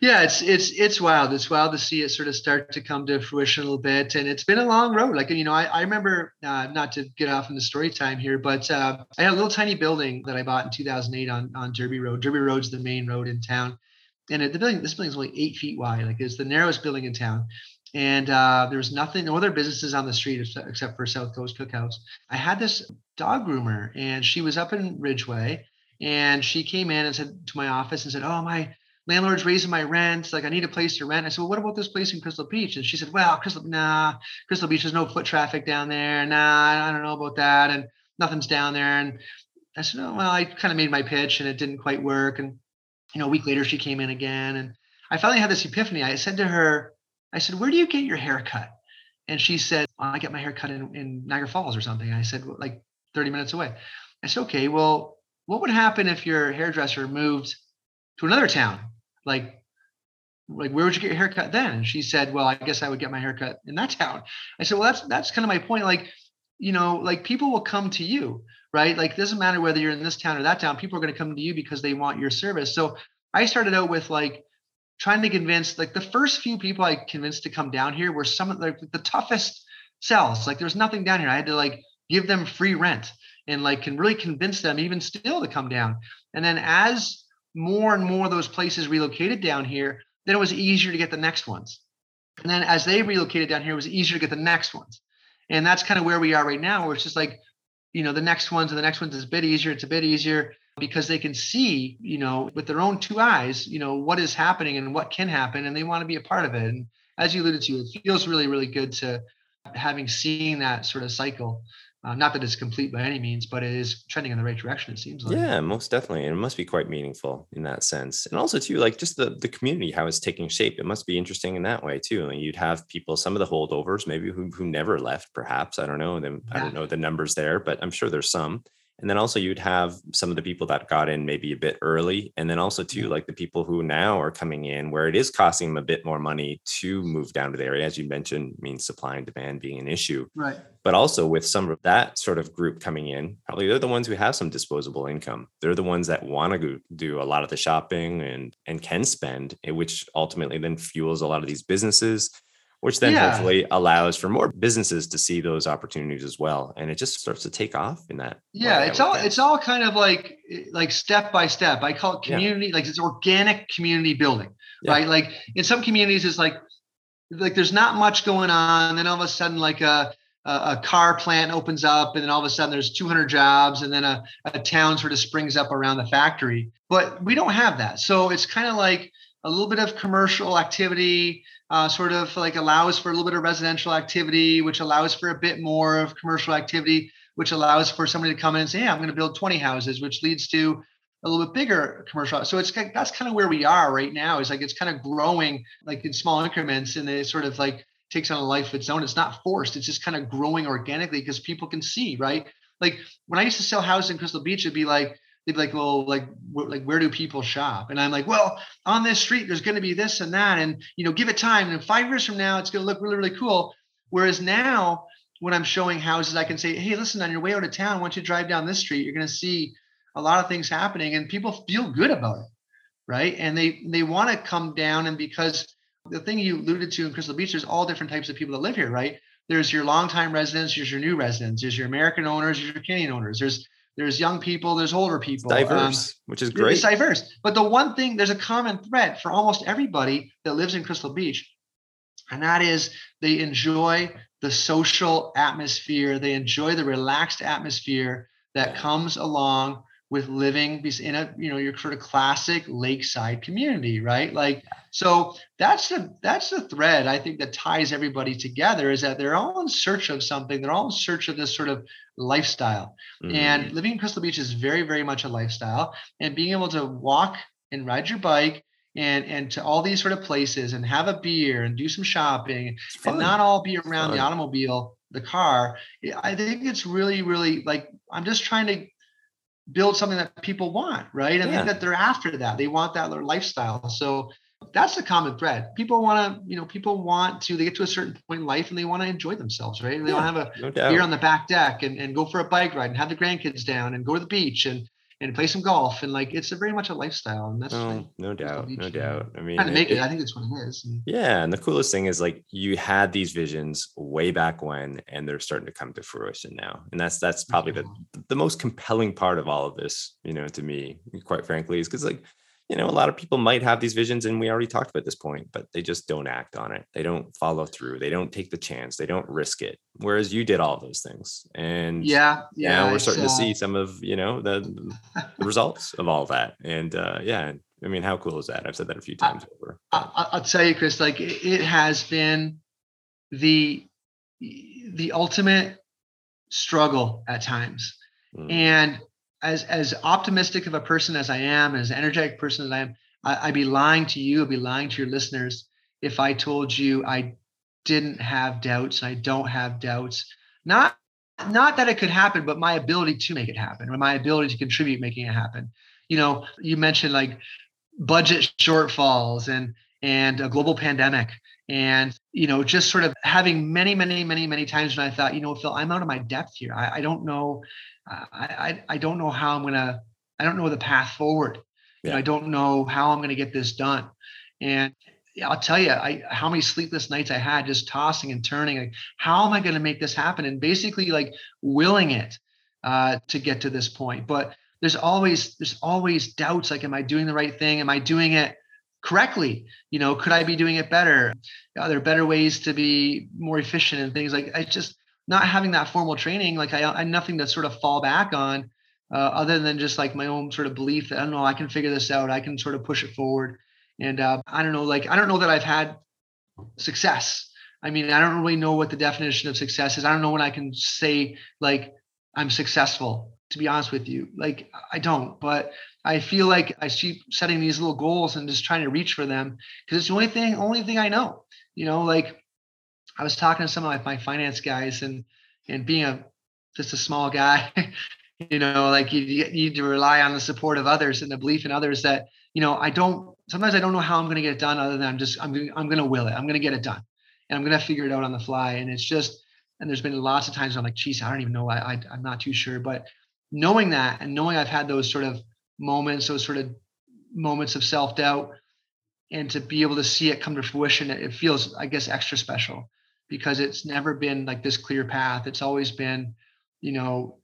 Speaker 2: yeah, it's it's it's wild. It's wild to see it sort of start to come to fruition a little bit, and it's been a long road. Like you know, I, I remember uh, not to get off in the story time here, but uh, I had a little tiny building that I bought in 2008 on on Derby Road. Derby Road's the main road in town, and the building this building is only eight feet wide. Like it's the narrowest building in town, and uh, there was nothing, no other businesses on the street except for South Coast Cookhouse. I had this dog groomer, and she was up in Ridgeway, and she came in and said to my office and said, "Oh my." Landlord's raising my rent. Like, I need a place to rent. I said, well, what about this place in Crystal Beach? And she said, well, Crystal, nah, Crystal Beach, there's no foot traffic down there. Nah, I don't know about that. And nothing's down there. And I said, oh, well, I kind of made my pitch and it didn't quite work. And, you know, a week later she came in again. And I finally had this epiphany. I said to her, I said, where do you get your hair cut? And she said, well, I get my hair cut in, in Niagara Falls or something. I said, like 30 minutes away. I said, okay, well, what would happen if your hairdresser moved to another town like like where would you get your haircut then? And she said well i guess i would get my haircut in that town. I said well that's that's kind of my point like you know like people will come to you right? Like doesn't matter whether you're in this town or that town people are going to come to you because they want your service. So i started out with like trying to convince like the first few people i convinced to come down here were some of the, the toughest sells. Like there's nothing down here. I had to like give them free rent and like can really convince them even still to come down. And then as more and more of those places relocated down here, then it was easier to get the next ones. And then as they relocated down here, it was easier to get the next ones. And that's kind of where we are right now, where it's just like, you know, the next ones and the next ones is a bit easier. It's a bit easier because they can see, you know, with their own two eyes, you know, what is happening and what can happen, and they want to be a part of it. And as you alluded to, it feels really, really good to having seen that sort of cycle uh, not that it's complete by any means, but it is trending in the right direction. It seems like.
Speaker 1: Yeah, most definitely, and it must be quite meaningful in that sense. And also too, like just the the community, how it's taking shape. It must be interesting in that way too. And you'd have people, some of the holdovers, maybe who who never left. Perhaps I don't know. Them yeah. I don't know the numbers there, but I'm sure there's some and then also you'd have some of the people that got in maybe a bit early. And then also too like the people who now are coming in where it is costing them a bit more money to move down to the area. As you mentioned means supply and demand being an issue.
Speaker 2: Right.
Speaker 1: But also with some of that sort of group coming in probably they're the ones who have some disposable income. They're the ones that want to do a lot of the shopping and and can spend eh, which ultimately then fuels a lot of these businesses which then yeah. hopefully allows for more businesses to see those opportunities as well. And it just starts to take off in that
Speaker 2: yeah it's all it's all kind of like like step by step. I call it community yeah. like it's organic community building yeah. right? Like in some communities it's like like there's not much going on. Then all of a sudden like a a, car plant opens up and then all of a sudden there's 200 jobs and then a, a town sort of springs up around the factory. But we don't have that. So it's kind of like a little bit of commercial activity uh, sort of like allows for a little bit of residential activity, which allows for a bit more of commercial activity, which allows for somebody to come in and say, "Yeah, I'm going to build 20 houses," which leads to a little bit bigger commercial. So it's that's kind of where we are right now. Is like it's kind of growing like in small increments, and it sort of like takes on a life of its own. It's not forced. It's just kind of growing organically because people can see, right? Like when I used to sell houses in Crystal Beach, it'd be like they'd be like, well, like, wh- like where do people shop? And I'm like, well, on this street, there's going to be this and that, and you know, give it time. And five years from now, it's going to look really, really cool. Whereas now, when I'm showing houses, I can say, hey, listen, on your way out of town, once you drive down this street, you're going to see a lot of things happening, and people feel good about it, right? And they they want to come down, and because the thing you alluded to in Crystal Beach, there's all different types of people that live here, right? There's your longtime residents, there's your new residents, there's your American owners, there's your Canadian owners, there's there's young people, there's older people.
Speaker 1: It's diverse, um, which is great.
Speaker 2: It's diverse. But the one thing, there's a common thread for almost everybody that lives in Crystal Beach, and that is they enjoy the social atmosphere, they enjoy the relaxed atmosphere that comes along with living in a you know your sort of classic lakeside community right? Like so that's the that's the thread i think that ties everybody together is that they're all in search of something. They're all in search of this sort of lifestyle. Mm-hmm. and living in crystal beach is very very much a lifestyle. And being able to walk and ride your bike and and to all these sort of places and have a beer and do some shopping and not all be around the automobile the car i think it's really really like i'm just trying to build something that people want, right? And yeah. that they're after that. They want that lifestyle. So that's the common thread. People want to, you know, people want to, they get to a certain point in life and they want to enjoy themselves, right? They yeah, want to have a no beer on the back deck and, and go for a bike ride and have the grandkids down and go to the beach and and play some golf and like it's a very much a lifestyle and that's
Speaker 1: oh, no doubt no doubt. I mean
Speaker 2: trying to make it, it, i think that's what it is
Speaker 1: yeah and the coolest thing is like you had these visions way back when and they're starting to come to fruition now and that's that's probably the the most compelling part of all of this you know to me quite frankly is because like you know, a lot of people might have these visions, and we already talked about this point, but they just don't act on it. They don't follow through. They don't take the chance. They don't risk it. Whereas you did all those things, and
Speaker 2: yeah,
Speaker 1: yeah, now we're starting uh... to see some of you know the, the results of all that. And uh, yeah, I mean, how cool is that? I've said that a few times
Speaker 2: I,
Speaker 1: over.
Speaker 2: I, will tell you, Chris, like it has been the the ultimate struggle at times, mm. and as as optimistic of a person as I am, as energetic person as I am, I, would be lying to you, I'd be lying to your listeners if I told you I didn't have doubts and I don't have doubts. Not not that it could happen, but my ability to make it happen, or my ability to contribute making it happen. You know, you mentioned like budget shortfalls and and a global pandemic and you know just sort of having many many many many times when i thought you know phil i'm out of my depth here i, I don't know I, I, I don't know how I'm gonna I don't know the path forward. Yeah. You know, I don't know how I'm gonna get this done. And I'll tell you, I how many sleepless nights I had just tossing and turning. Like, how am I going to make this happen? And basically, like willing it uh, to get to this point. But there's always there's always doubts. Like, am I doing the right thing? Am I doing it correctly? You know, could I be doing it better? Are there better ways to be more efficient and things like? I just not having that formal training, like I, I nothing to sort of fall back on, uh, other than just like my own sort of belief that I don't know I can figure this out. I can sort of push it forward, and uh, I don't know, like I don't know that I've had success. I mean, I don't really know what the definition of success is. I don't know when I can say like I'm successful. To be honest with you, like I don't, but I feel like I keep setting these little goals and just trying to reach for them because it's the only thing, only thing I know. You know, like I was talking to some of my, finance guys and and being a just a small guy, you know, like you, you need to rely on the support of others and the belief in others that, you know, I don't sometimes I don't know how I'm going to get it done other than I'm just I'm going I'm going to will it. I'm going to get it done. And I'm going to figure it out on the fly and it's just and there's been lots of times I'm like, geez, I don't even know. I, I I'm not too sure. But knowing that and knowing I've had those sort of moments, those sort of moments of self doubt, and to be able to see it come to fruition, it feels, I guess, extra special because it's never been like this clear path. It's always been, you know,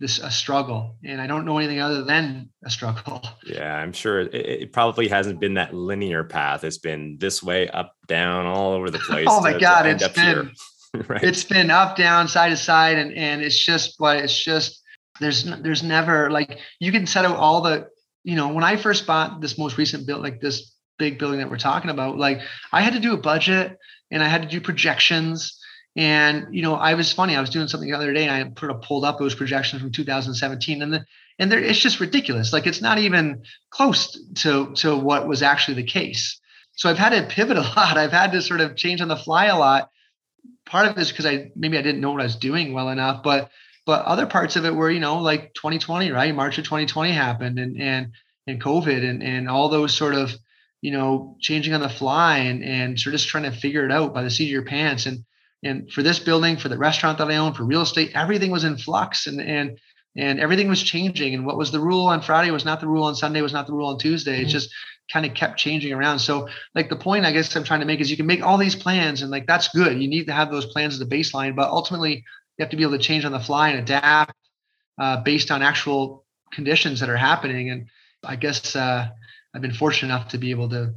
Speaker 2: this a struggle, and I don't know anything other than a struggle.
Speaker 1: Yeah, I'm sure it, it probably hasn't been that linear path. It's been this way, up, down, all over the place.
Speaker 2: oh my to, God, to it's been right? it's been up, down, side to side, and and it's just, but it's just there's there's never like you can set out all the you know when I first bought this most recent build like this big building that we're talking about like I had to do a budget and I had to do projections. And you know, I was funny. I was doing something the other day, and I sort of pulled up those projections from 2017, and the and it's just ridiculous. Like it's not even close to to what was actually the case. So I've had to pivot a lot. I've had to sort of change on the fly a lot. Part of this because I maybe I didn't know what I was doing well enough, but but other parts of it were you know like 2020, right? March of 2020 happened, and and and COVID, and and all those sort of you know, changing on the fly and and sort of just trying to figure it out by the seat of your pants. And and for this building, for the restaurant that I own, for real estate, everything was in flux and and and everything was changing. And what was the rule on Friday was not the rule on Sunday, was not the rule on Tuesday. Mm-hmm. It just kind of kept changing around. So like the point I guess I'm trying to make is you can make all these plans and like that's good. You need to have those plans as a baseline, but ultimately you have to be able to change on the fly and adapt uh, based on actual conditions that are happening. And I guess uh, I've been fortunate enough to be able to,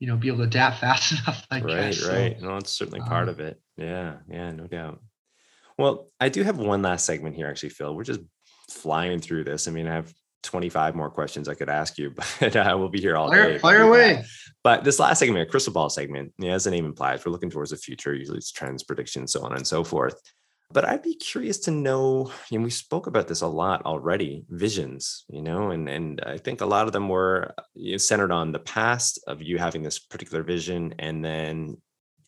Speaker 2: you know, be able to adapt fast enough. I
Speaker 1: right,
Speaker 2: guess.
Speaker 1: right. So, no, it's certainly um, part of it. Yeah, yeah, no doubt. Well, I do have one last segment here, actually, Phil. We're just flying through this. I mean, I have 25 more questions I could ask you, but uh, we'll be here all
Speaker 2: fire,
Speaker 1: day.
Speaker 2: Fire away.
Speaker 1: But this last segment, a crystal ball segment, yeah, as the name implies, we're looking towards the future, usually it's trends, predictions, so on and so forth. But I'd be curious to know, and we spoke about this a lot already, visions, you know, and and I think a lot of them were uh, centered on the past of you having this particular vision and then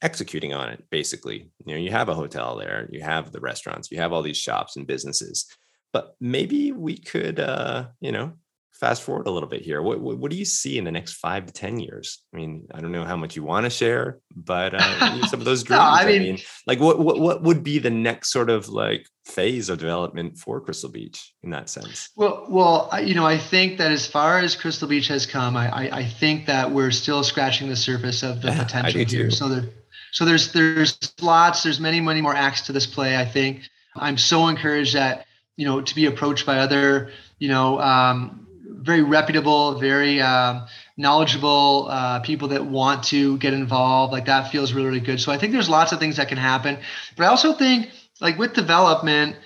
Speaker 1: executing on it basically. You know you have a hotel there you have the restaurants you have all these shops and businesses but maybe we could uh you know fast forward a little bit here. What, what, what do you see in the next five to ten years? I mean, I don't know how much you want to share, but uh, some of those dreams. no, I, mean, I mean, like what, what what would be the next sort of like phase of development for Crystal Beach in that sense?
Speaker 2: Well, well, you know, I think that as far as Crystal Beach has come, I I, I think that we're still scratching the surface of the potential here. Too. So there, so there's there's lots, there's many many more acts to this play. I think I'm so encouraged that you know to be approached by other you know um, very reputable, very um, knowledgeable uh, people that want to get involved. Like that feels really, really good. So I think there's lots of things that can happen. But I also think, like with development,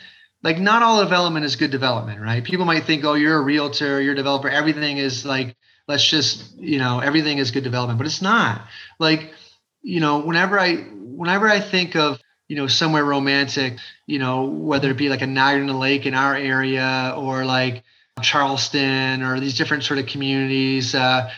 Speaker 2: like not all development is good development, right? People might think, oh, you're a realtor, you're a developer, everything is like, let's just, you know, everything is good development, but it's not. Like, you know, whenever I whenever I think of you know somewhere romantic you know whether it be like a niagara on the lake in our area or like Charleston or these different sort of communities, uh,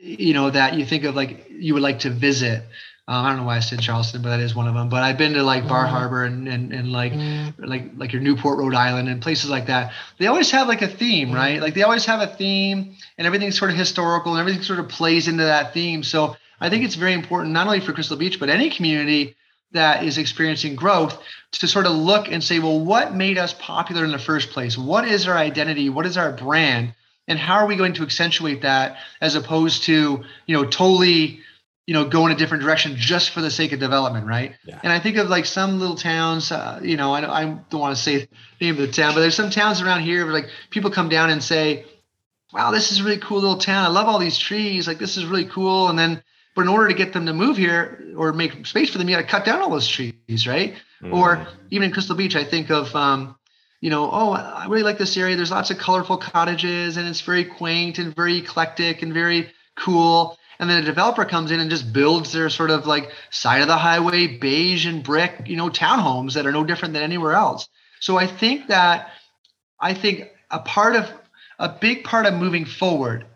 Speaker 2: you know, that you think of like you would like to visit. Um, I don't know why I said Charleston, but that is one of them. But I've been to like Bar mm-hmm. Harbor and, and, and like mm-hmm. like like your Newport, Rhode Island, and places like that. They always have like a theme, mm-hmm. right? Like they always have a theme, and everything's sort of historical, and everything sort of plays into that theme. So I think it's very important, not only for Crystal Beach, but any community that is experiencing growth to sort of look and say, well, what made us popular in the first place? What is our identity? What is our brand? And how are we going to accentuate that as opposed to, you know, totally, you know, go in a different direction just for the sake of development, right? Yeah. And I think of like some little towns, uh, you know, I, I don't want to say the name of the town, but there's some towns around here where like people come down and say, wow, this is a really cool little town. I love all these trees. Like this is really cool. And then but in order to get them to move here or make space for them, you got to cut down all those trees, right? Mm. Or even in Crystal Beach, I think of, um, you know, oh, I really like this area. There's lots of colorful cottages and it's very quaint and very eclectic and very cool. And then a developer comes in and just builds their sort of like side of the highway beige and brick, you know, townhomes that are no different than anywhere else. So I think that I think a part of a big part of moving forward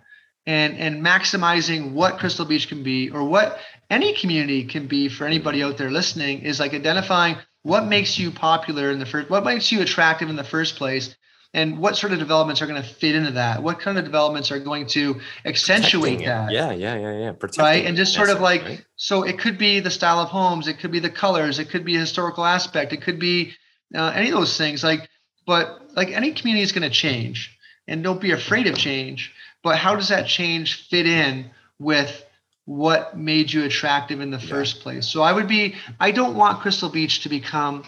Speaker 2: and and maximizing what Crystal Beach can be or what any community can be for anybody out there listening is like identifying what makes you popular in the first what makes you attractive in the first place and what sort of developments are going to fit into that? What kind of developments are going to accentuate that?
Speaker 1: Yeah yeah yeah yeah.
Speaker 2: Protecting right? and just sort of like right? so it could be the style of homes it could be the colors it could be a historical aspect it could be uh, any of those things like but like any community is going to change and don't be afraid of change but how does that change fit in with what made you attractive in the yeah. first place? So I would be, I don't want Crystal Beach to become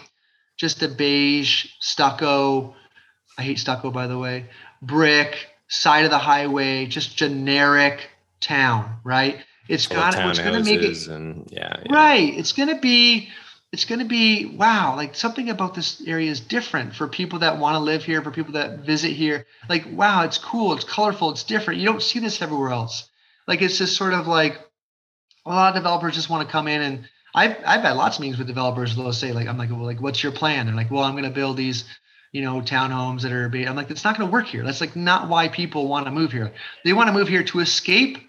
Speaker 2: just a beige stucco. I hate stucco, by the way. Brick, side of the highway, just generic town, right? It's got what's going to make it
Speaker 1: and yeah,
Speaker 2: yeah, right. It's going to be it's going to be wow like something about this area is different for people that want to live here for people that visit here. Like wow it's cool it's colorful it's different. You don't see this everywhere else. Like it's just sort of like a lot of developers just want to come in and I've, I've had lots of meetings with developers they'll say like i'm like well like what's your plan? They're like well i'm going to build these you know townhomes that are i'm like it's not going to work here. That's like not why people want to move here. They want to move here to escape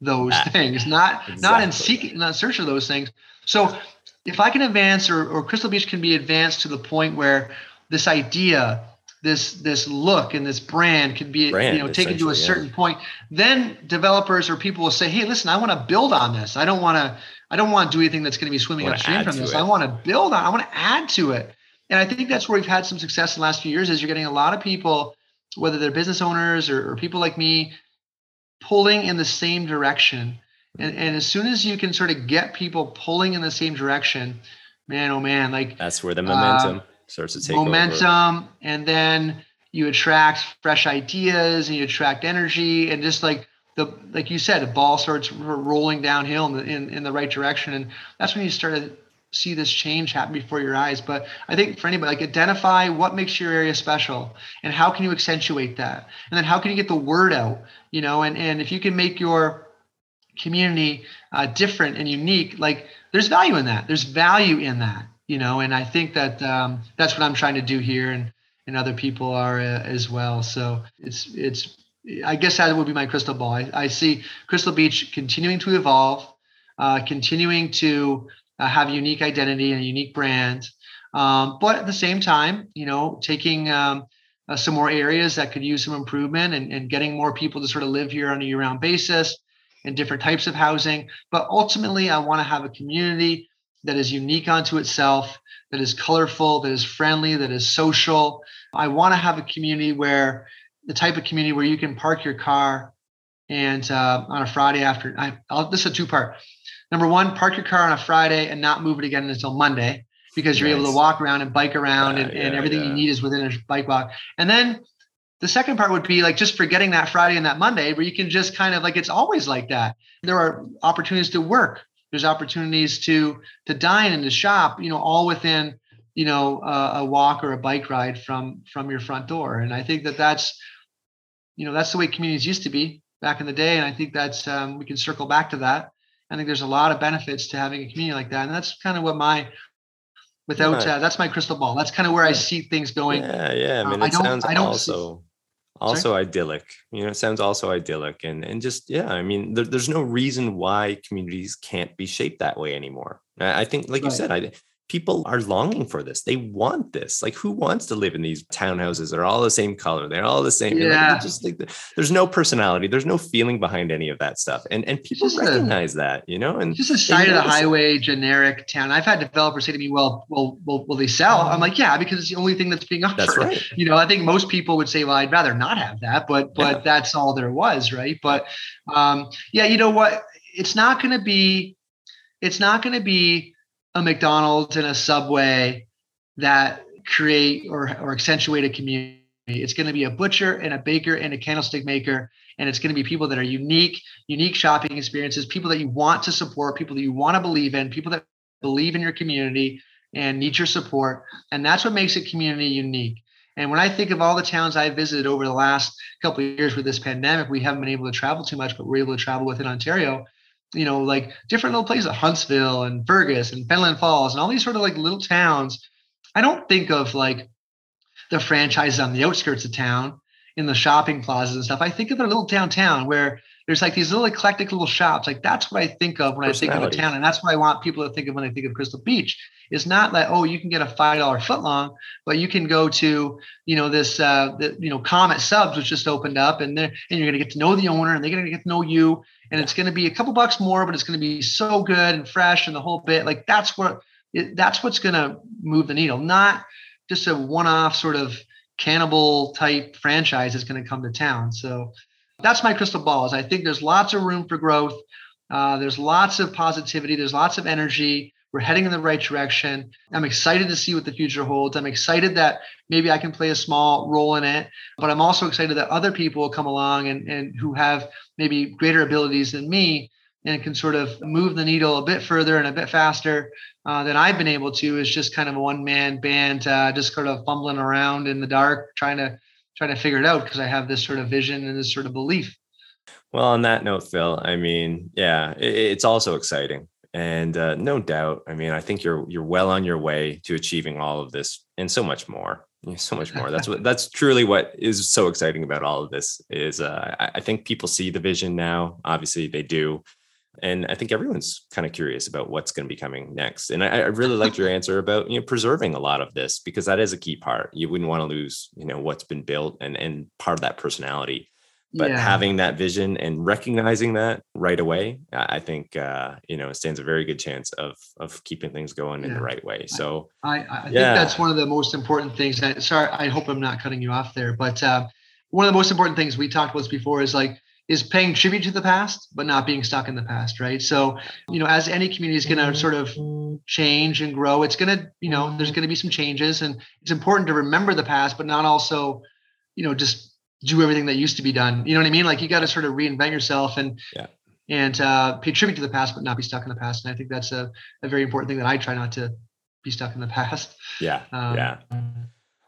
Speaker 2: those ah, things not exactly. not in seeking not in search of those things. So if I can advance or, or Crystal Beach can be advanced to the point where this idea, this this look and this brand can be brand, you know taken to a certain yeah. point, then developers or people will say, hey, listen, I want to build on this. I don't want to I don't want to do anything that's going to be swimming upstream from this. It. I want to build on. I want to add to it. And I think that's where we've had some success in the last few years. Is you're getting a lot of people, whether they're business owners or, or people like me, pulling in the same direction and, and as soon as you can sort of get people pulling in the same direction, man, oh man, like
Speaker 1: that's where the momentum uh, starts to take
Speaker 2: momentum, over. and then you attract fresh ideas and you attract energy, and just like the like you said, the ball starts rolling downhill in the, in, in the right direction, and that's when you start to see this change happen before your eyes. But I think for anybody, like identify what makes your area special and how can you accentuate that, and then how can you get the word out, you know, and and if you can make your community uh, different and unique like there's value in that. There's value in that you know and i think that um, that's what i'm trying to do here and and other people are uh, as well. So it's it's i guess that would be my crystal ball. I, I see crystal beach continuing to evolve uh, continuing to uh, have unique identity and a unique brand. Um, but at the same time you know taking um, uh, some more areas that could use some improvement and, and getting more people to sort of live here on a year-round basis and different types of housing. But ultimately, I want to have a community that is unique unto itself, that is colorful, that is friendly, that is social. I want to have a community where the type of community where you can park your car and uh, on a Friday after. I, I'll, this is a two part. Number one, park your car on a Friday and not move it again until Monday because you're nice. able to walk around and bike around and, yeah, everything yeah. you need is within a bike walk. And then the second part would be like just forgetting that Friday and that Monday where you can just kind of like it's always like that. There are opportunities to work. There's opportunities to to dine and to shop, you know, all within you know a, a walk or a bike ride from from your front door. And I think that that's you know that's the way communities used to be back in the day. And I think that's um, we can circle back to that. I think there's a lot of benefits to having a community like that, and that's kind of what my without right. uh, that's my crystal ball. That's kind of where I see things going.
Speaker 1: Yeah, yeah. I mean, uh, it I sounds I also see, also Sorry? idyllic. You know, it sounds also idyllic, and and just yeah. I mean, there, there's no reason why communities can't be shaped that way anymore. I think, like right. you said, I people are longing for this. They want this. Like, who wants to live in these townhouses They're all the same color? They're all the same. Yeah. Like, just like there's no personality. There's no feeling behind any of that stuff. And and people recognize a, that, you know. And
Speaker 2: just a side of the highway, generic town. I've had developers say to me, "Well, well, will, will they sell?" I'm like, "Yeah, because it's the only thing that's being offered." That's right. You know, I think most people would say, "Well, I'd rather not have that," but but yeah. that's all there was, right? But um, yeah, you know what? It's not going to be. It's not going to be a McDonald's and a Subway that create or, or accentuate a community. It's going to be a butcher and a baker and a candlestick maker. And it's going to be people that are unique, unique shopping experiences, people that you want to support, people that you want to believe in, people that believe in your community and need your support. And that's what makes a community unique. And when I think of all the towns I visited over the last couple of years with this pandemic, we haven't been able to travel too much, but we're able to travel within Ontario you know, like different little places, at Huntsville and Fergus and Fenelon Falls and all these sort of like little towns. I don't think of like the franchises on the outskirts of town in the shopping plazas and stuff. I think of a little downtown where there's like these little eclectic little shops. Like that's what I think of when I think of a town. And that's what I want people to think of when they think of Crystal Beach. It's not like, oh, you can get a five dollar foot long, but you can go to, you know, this uh the, you know, Comet Subs, which just opened up and there and you're gonna get to know the owner and they're gonna get to know you and it's going to be a couple bucks more, but it's going to be so good and fresh and the whole bit. Like that's what it, that's what's going to move the needle, not just a one-off sort of cannibal type franchise that's going to come to town. So that's my crystal ball. Is I think there's lots of room for growth. Uh, there's lots of positivity. There's lots of energy. We're heading in the right direction. I'm excited to see what the future holds. I'm excited that maybe I can play a small role in it, but I'm also excited that other people will come along and, and who have maybe greater abilities than me and can sort of move the needle a bit further and a bit faster uh, than I've been able to is just kind of a one man band, uh, just sort of fumbling around in the dark, trying to trying to figure it out because I have this sort of vision and this sort of belief.
Speaker 1: Well, on that note, Phil, I mean, yeah, it, it's also exciting and uh, no doubt i mean i think you're you're well on your way to achieving all of this and so much more so much more. That's what that's truly what is so exciting about all of this is uh, I, I think people see the vision now. Obviously they do. And i think everyone's kind of curious about what's going to be coming next. And I, I really liked your answer about you know preserving a lot of this because that is a key part. You wouldn't want to lose you know what's been built and and part of that personality but yeah. having that vision and recognizing that right away i think uh, you know it stands a very good chance of of keeping things going yeah. in the right way so
Speaker 2: i, I think that's one of the most important things that sorry i hope i'm not cutting you off there but uh, one of the most important things we talked about before is like is paying tribute to the past but not being stuck in the past right so you know as any community is going to sort of change and grow it's going to you know there's going to be some changes and it's important to remember the past but not also you know just do everything that used to be done. You know what I mean? Like you got to sort of reinvent yourself and yeah. and uh, pay tribute to the past, but not be stuck in the past. And I think that's a, a very important thing that I try not to be stuck in the past.
Speaker 1: Yeah. Um, yeah.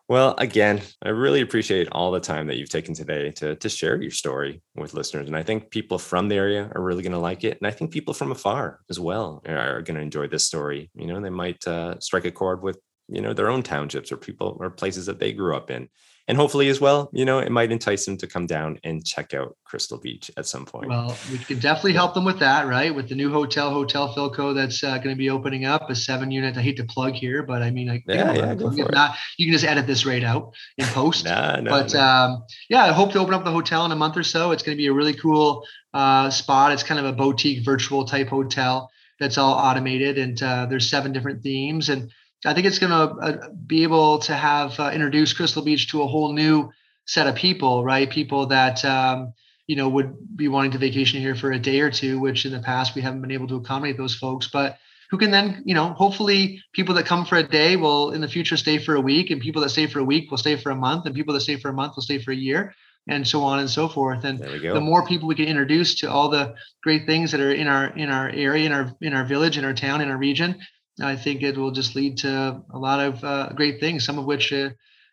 Speaker 1: Well, again, I really appreciate all the time that you've taken today to, to share your story with listeners. And I think people from the area are really going to like it. And I think people from afar as well are going to enjoy this story. You know, they might uh, strike a chord with you know their own townships or people or places that they grew up in and hopefully as well you know it might entice them to come down and check out crystal beach at some point.
Speaker 2: Well we can definitely help them with that right? With the new hotel hotel philco that's uh, going to be opening up a seven unit i hate to plug here but i mean I,
Speaker 1: yeah, yeah, go
Speaker 2: for. Not, you can just edit this right out in post.
Speaker 1: Nah, no,
Speaker 2: but
Speaker 1: no.
Speaker 2: Um, yeah i hope to open up the hotel in a month or so. It's going to be a really cool uh, spot. It's kind of a boutique virtual type hotel that's all automated and uh, there's seven different themes and I think it's going to uh, be able to have uh, introduce Crystal Beach to a whole new set of people, right? People that um, you know would be wanting to vacation here for a day or two, which in the past we haven't been able to accommodate those folks, but who can then, you know, hopefully people that come for a day will in the future stay for a week, and people that stay for a week will stay for a month, and people that stay for a month will stay for a year, and so on and so forth. And the more people we can introduce to all the great things that are in our in our area, in our in our village, in our town, in our region, I think it will just lead to a lot of uh, great things. Some of which, uh, you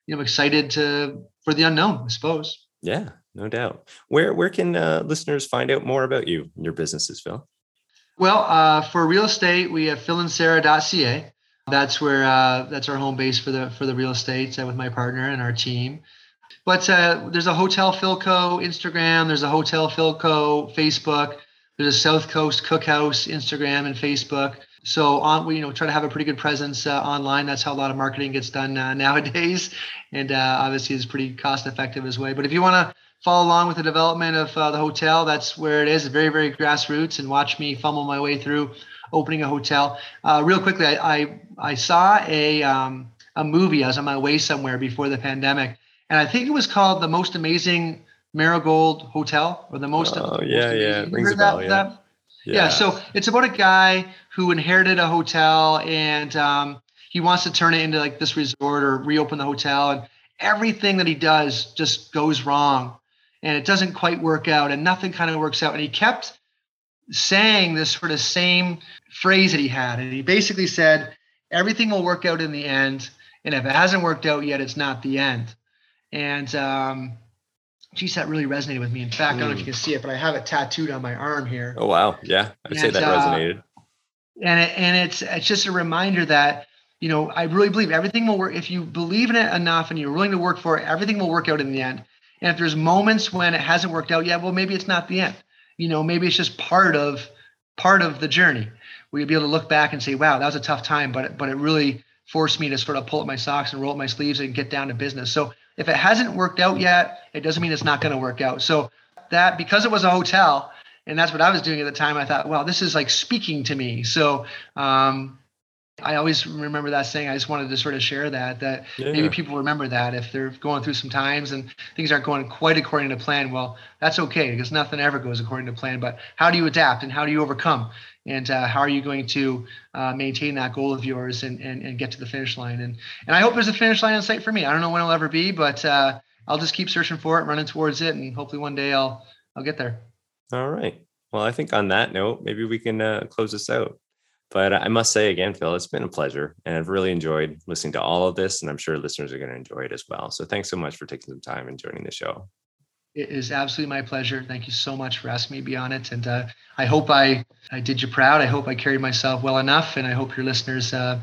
Speaker 2: know, I'm excited to for the unknown. I suppose.
Speaker 1: Yeah, no doubt. Where where can uh, listeners find out more about you and your businesses, Phil?
Speaker 2: Well, uh, for real estate, we have philandsarah.ca. That's where uh, that's our home base for the for the real estate uh, with my partner and our team. But there's a Hotel Philco Instagram. There's a Hotel Philco Facebook. There's a South Coast Cookhouse Instagram and Facebook. So on, we you know try to have a pretty good presence uh, online. That's how a lot of marketing gets done uh, nowadays, and uh, obviously is pretty cost effective as well. But if you want to follow along with the development of uh, the hotel, that's where it is. Very very grassroots, and watch me fumble my way through opening a hotel. Uh, real quickly, I, I I, saw a um, a movie. I was on my way somewhere before the pandemic, and I think it was called The Most Amazing Marigold Hotel or the most.
Speaker 1: Oh
Speaker 2: most
Speaker 1: yeah,
Speaker 2: amazing.
Speaker 1: yeah, rings a bell.
Speaker 2: that-
Speaker 1: Yeah.
Speaker 2: that? Yeah. So it's about a guy who inherited a hotel and um, he wants to turn it into like this resort or reopen the hotel. And everything that he does just goes wrong and it doesn't quite work out and nothing kind of works out. And he kept saying this sort of same phrase that he had. And he basically said, everything will work out in the end. And if it hasn't worked out yet, it's not the end. And um, geez, that really resonated with me. In fact, I don't know if you can see it, but I have it tattooed on my arm here.
Speaker 1: Oh wow, yeah, I'd say
Speaker 2: And,
Speaker 1: that
Speaker 2: uh,
Speaker 1: resonated.
Speaker 2: And it, and it's it's just a reminder that you know I really believe everything will work if you believe in it enough and you're willing to work for it. Everything will work out in the end. And if there's moments when it hasn't worked out yet, well, maybe it's not the end. You know, maybe it's just part of part of the journey. You'll be able to look back and say, "Wow, that was a tough time," but but it really forced me to sort of pull up my socks and roll up my sleeves and get down to business. So if it hasn't worked out yet, it doesn't mean it's not going to work out. So that because it was a hotel and that's what I was doing at the time, I thought, well, this is like speaking to me. So um, I always remember that saying. I just wanted to sort of share that that
Speaker 1: Yeah.
Speaker 2: maybe people remember that if they're going through some times and things aren't going quite according to plan. Well, that's okay because nothing ever goes according to plan. But how do you adapt and how do you overcome? And uh, how are you going to uh, maintain that goal of yours and, and and get to the finish line? And and I hope there's a finish line in sight for me. I don't know when it'll ever be, but uh, I'll just keep searching for it, running towards it, and hopefully one day I'll I'll get there.
Speaker 1: All right. Well, I think on that note, maybe we can uh, close this out. But I must say again, Phil, it's been a pleasure, and I've really enjoyed listening to all of this, and I'm sure listeners are going to enjoy it as well. So thanks so much for taking some time and joining the show.
Speaker 2: It is absolutely my pleasure. Thank you so much for asking me to be on it. And uh, I hope I, I did you proud. I hope I carried myself well enough. And I hope your listeners uh,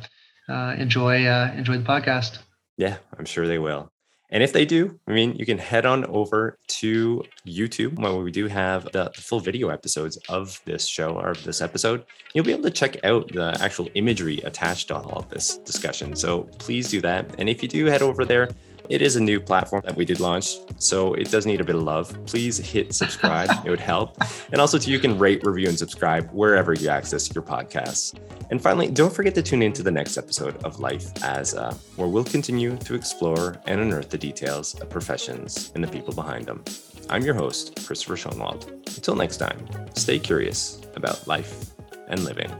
Speaker 2: uh, enjoy uh, enjoy the podcast.
Speaker 1: Yeah, I'm sure they will. And if they do, I mean, you can head on over to YouTube where we do have the full video episodes of this show or of this episode. You'll be able to check out the actual imagery attached to all of this discussion. So please do that. And if you do head over there, it is a new platform that we did launch, so it does need a bit of love. Please hit subscribe, it would help. And also, too, you can rate, review, and subscribe wherever you access your podcasts. And finally, don't forget to tune in to the next episode of Life as a, where we'll continue to explore and unearth the details of professions and the people behind them. I'm your host, Christopher Schoenwald. Until next time, stay curious about life and living.